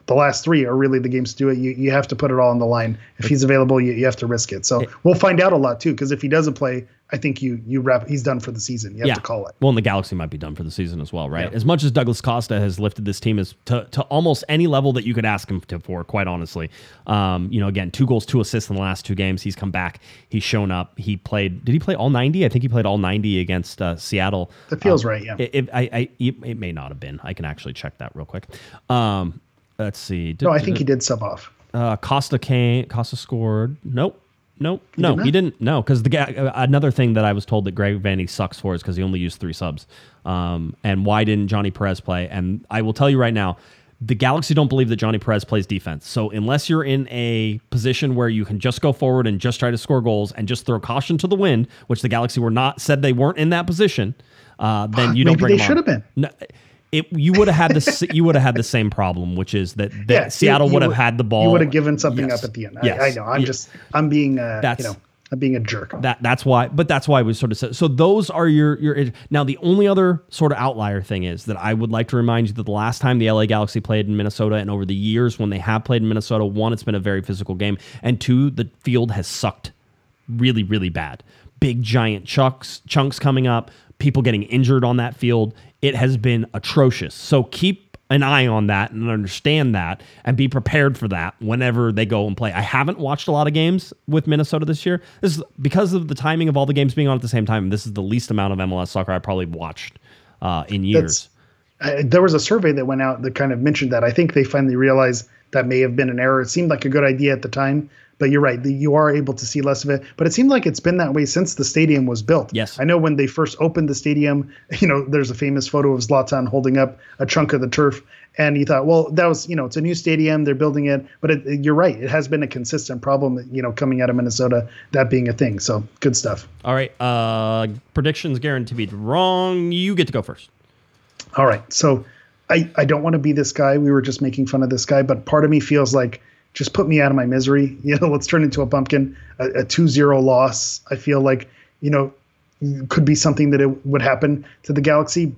the last three are really the games to do it. You you have to put it all on the line. If he's available, you, you have to risk it. So we'll find out a lot too. Because if he doesn't play, I think you you wrap. He's done for the season. You have to call it. Well, and the Galaxy might be done for the season as well, right? As much as Douglas Costa has lifted this team as to, to almost any level that you could ask him to for, quite honestly. Um, you know, again, two goals, two assists in the last two games. He's come back. He's shown up. He played. Did he play all ninety? I think he played all ninety against uh, Seattle. That feels right, yeah. It, it, I, I, it may not have been. I can actually check that real quick. Um, let's see. No, I think he did sub off. Uh, Costa came. Costa scored. Nope. Nope. no, did he didn't. No, because the guy. uh, Another thing that I was told that Greg Vanney sucks for is because he only used three subs. Um, and why didn't Johnny Perez play? And I will tell you right now, the Galaxy don't believe that Johnny Perez plays defense. So unless you're in a position where you can just go forward and just try to score goals and just throw caution to the wind, which the Galaxy were not said they weren't in that position, uh, then you don't Maybe bring they should have been. No, it, you would have had the you would have had the same problem, which is that, that Yeah, Seattle would have had the ball. You would have given something Yes. up at the end. Yes. I, I know. I'm just. I'm being. Uh, That's- you know. I'm being a jerk. that that's why but that's why we sort of said so those are your your now the only other sort of outlier thing is that i would like to remind you that the last time the la galaxy played in minnesota and over the years when they have played in minnesota one it's been a very physical game and two the field has sucked really really bad big giant chunks chunks coming up people getting injured on that field it has been atrocious so keep an eye on that and understand that and be prepared for that whenever they go and play. I haven't watched a lot of games with Minnesota this year. This is because of the timing of all the games being on at the same time. This is the least amount of MLS soccer I probably watched uh, in years. Uh, there was a survey that went out that kind of mentioned that. I think they finally realized that may have been an error. It seemed like a good idea at the time, but you're right. the- You are able to see less of it. But it seemed like it's been that way since the stadium was built. Yes. I know when they first opened the stadium, you know, there's a famous photo of Zlatan holding up a chunk of the turf. And you thought, well, that was, you know, it's a new stadium, they're building it. But it, you're right, it has been a consistent problem, you know, coming out of Minnesota, that being a thing. So good stuff. All right. Uh, predictions guaranteed be wrong. You get to go first. All right. So I, I don't want to be this guy. We were just making fun of this guy, but part of me feels like just put me out of my misery. You know, let's turn into a pumpkin, a, a 2-0 loss. I feel like, you know, could be something that it would happen to the Galaxy,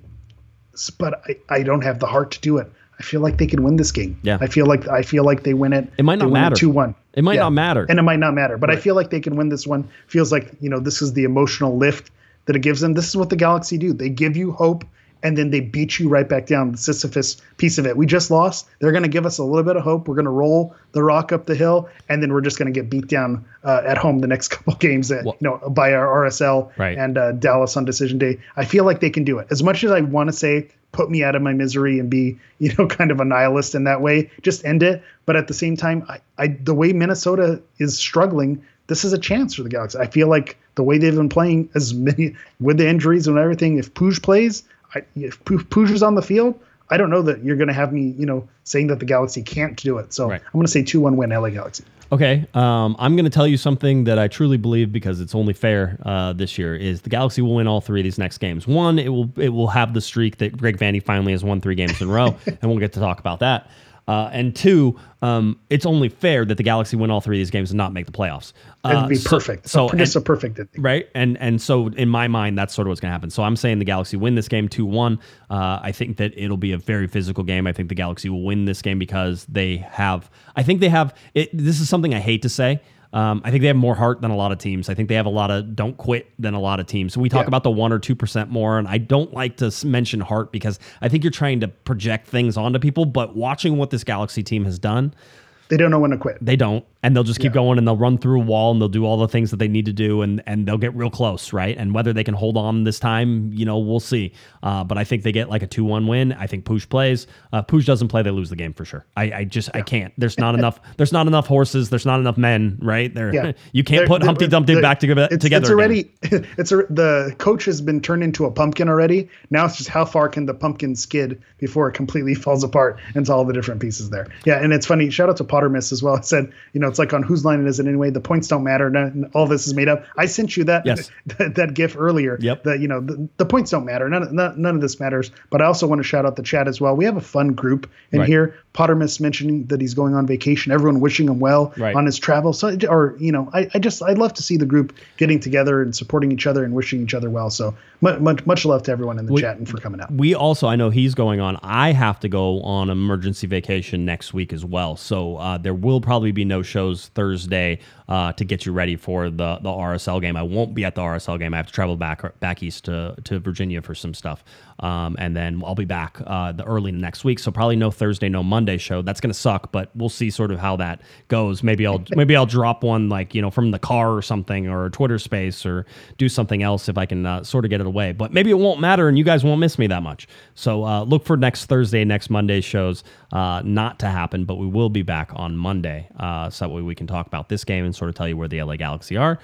but I, I don't have the heart to do it. I feel like they can win this game. Yeah. I feel like I feel like they win it. It might not matter. Two one. It might not matter. and it might not matter. But I feel like they can win this one. Feels like you know this is the emotional lift that it gives them. This is what the Galaxy do. They give you hope, and then they beat you right back down. The Sisyphus piece of it. We just lost. They're going to give us a little bit of hope. We're going to roll the rock up the hill, and then we're just going to get beat down uh, at home the next couple games. That, you know, by our RSL Right. and uh, Dallas on decision day. I feel like they can do it. As much as I want to say put me out of my misery and be you know kind of a nihilist in that way, just end it. But at the same time, I, I the way Minnesota is struggling, this is a chance for the Galaxy. I feel like the way they've been playing, as many with the injuries and everything, if Puig plays, I, if is on the field. I don't know that you're going to have me, you know, saying that the Galaxy can't do it. So Right. I'm going to say two one win LA Galaxy. Okay, um, I'm going to tell you something that I truly believe because it's only fair uh, this year is the Galaxy will win all three of these next games. One, it will it will have the streak that Greg Vanney finally has won three games in a row, and we'll get to talk about that. Uh, and two, um, it's only fair that the Galaxy win all three of these games and not make the playoffs. Uh, It'd be so- perfect. So, just a perfect ending. right and and so in my mind that's sort of what's going to happen so i'm saying the galaxy win this game 2-1 uh, i think that it'll be a very physical game i think the galaxy will win this game because they have i think they have it this is something i hate to say um, I think they have more heart than a lot of teams. I think they have a lot of don't quit than a lot of teams. So we talk Yeah. about the one or two percent more, and I don't like to mention heart because I think you're trying to project things onto people. But watching what this Galaxy team has done, They don't know when to quit. they don't, and they'll just keep going and they'll run through a wall and they'll do all the things that they need to do and and they'll get real close, right? And whether they can hold on this time, you know, we'll see. Uh, but I think they get like a two-one win. I think Puig plays. Uh, Puig doesn't play, they lose the game for sure. I, I just I can't. There's not enough. There's not enough horses. There's not enough men, right? There, Yeah. you can't They're- put Humpty Dumpty they're- back together. It's, together it's already. It's a, the coach has been turned into a pumpkin already. Now it's just how far can the pumpkin skid before it completely falls apart into all the different pieces there. Yeah, and it's funny. Shout out to Pottermiss as well. I said, you know, it's like on whose line is it anyway? The points don't matter. None, all this is made up. I sent you that Yes. that, that gif earlier. Yep. That you know the, the points don't matter. None, none none of this matters. But I also want to shout out the chat as well. We have a fun group in Right. here. Pottermiss mentioning that he's going on vacation. Everyone wishing him well Right. on his travel. So, or you know, I, I just I love to see the group getting together and supporting each other and wishing each other well. So much much, much love to everyone in the We- chat and for coming out. we also i know he's going on i have to go on emergency vacation next week as well so uh, there will probably be no shows thursday uh, to get you ready for the the rsl game. I won't be at the rsl game. I have to travel back back east to, to virginia for some stuff um, and then i'll be back uh, the early next week. So probably no thursday no monday show. That's going to suck but we'll see sort of how that goes. Maybe i'll maybe i'll drop one like you know from the car or something or twitter space or do something else if i can uh, sort of get it away. But maybe it won't matter and you guys won't miss me that much. So uh, look for next thursday next monday shows uh, not to happen but we will be back on monday uh, so that way we can talk about this game and sort of tell you where the la galaxy are.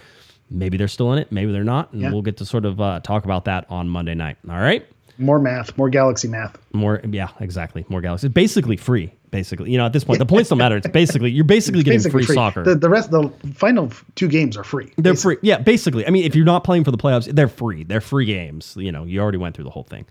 Maybe they're still in it maybe they're not and Yeah. we'll get to sort of uh, talk about that on monday night. All right More math, more galaxy math. more yeah exactly. More galaxy. It's basically free basically. You know at this point the points don't matter. It's basically you're basically getting Basically free, soccer. The, the rest, the final two games are free. they're free. Yeah basically. I mean if you're not playing for the playoffs they're free. They're free games. You know you already went through the whole thing.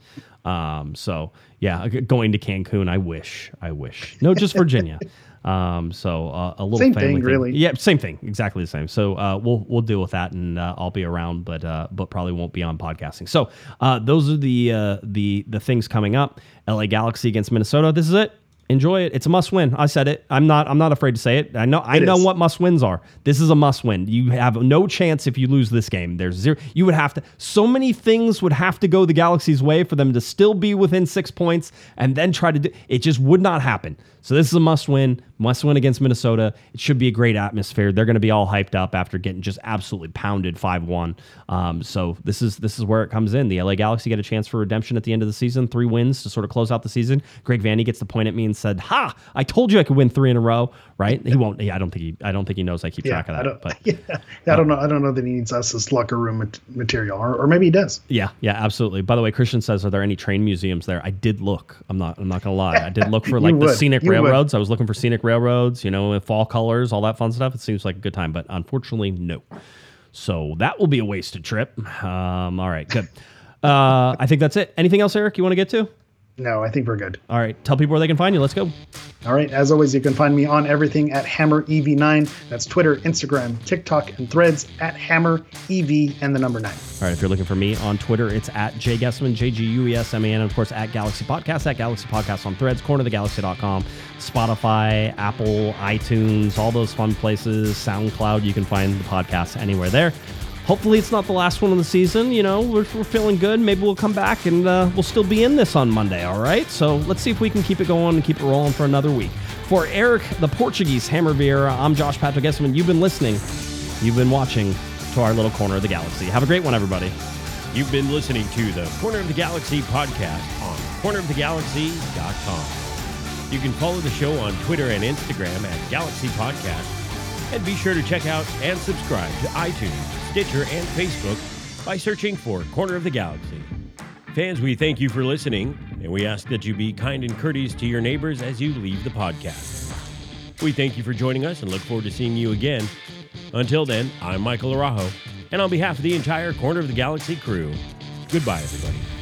Um so yeah going to cancun i wish i wish. No just virginia um so uh, a little Same family thing, really. yeah same thing. Exactly the same. So uh we'll we'll deal with that and uh, i'll be around but uh but probably won't be on podcasting. So uh those are the uh the the things coming up. La galaxy against minnesota. This is it. Enjoy it. It's a must win. I said it. I'm not i'm not afraid to say it. I know i It know is. what must wins are. This is a must win. You have no chance if you lose this game. There's zero you would have to so many things would have to go the galaxy's way for them to still be within six points and then try to do it just would not happen So this is a must win, must win against Minnesota. It should be a great atmosphere. They're going to be all hyped up after getting just absolutely pounded five one. Um, so this is this is where it comes in. The LA Galaxy get a chance for redemption at the end of the season, three wins to sort of close out the season. Greg Vanney gets to point at me and said, "Ha! I told you I could win three in a row." Right? He won't. Yeah, I don't think he. I don't think he knows I keep track of that. I don't, but yeah, I don't know. I don't know that he needs us as locker room material, or, or maybe he does. Yeah, yeah, absolutely. By the way, Christian says, "Are there any train museums there?" I did look. I'm not. I'm not gonna lie. I did look for like the would. scenic You would. railroads. I was looking for scenic railroads. You know, fall colors, all that fun stuff. It seems like a good time, but unfortunately, no. So that will be a wasted trip. Um, all right, good. Uh, I think that's it. Anything else, Eric? You want to get to? No, I think we're good. All right, tell people where they can find you. Let's go. All right. As always, you can find me on everything at Hammer EV9. That's Twitter, Instagram, TikTok, and Threads at Hammer EV and the number nine. All right, if you're looking for me on Twitter, it's at Jay Guesman, J G U E S M A N, and of course at Galaxy Podcast, at Galaxy Podcast on threads, cornerthegalaxy.com, Spotify, Apple, iTunes, all those fun places, SoundCloud. You can find the podcast anywhere there. Hopefully, it's not the last one of the season. You know, we're, we're feeling good. Maybe we'll come back and uh, we'll still be in this on Monday, all right? So let's see if we can keep it going and keep it rolling for another week. For Eric, the Portuguese Hammer Vieira, I'm Josh Patrick Guesman. You've been listening, you've been watching to our little corner of the galaxy. Have a great one, everybody. You've been listening to the Corner of the Galaxy podcast on cornerofthegalaxy.com. You can follow the show on Twitter and Instagram at Galaxy Podcast. And be sure to check out and subscribe to iTunes, Stitcher, and Facebook by searching for Corner of the Galaxy. Fans, we thank you for listening, and we ask that you be kind and courteous to your neighbors as you leave the podcast. We thank you for joining us and look forward to seeing you again. Until then, I'm Michael Arajo, and on behalf of the entire Corner of the Galaxy crew, goodbye, everybody.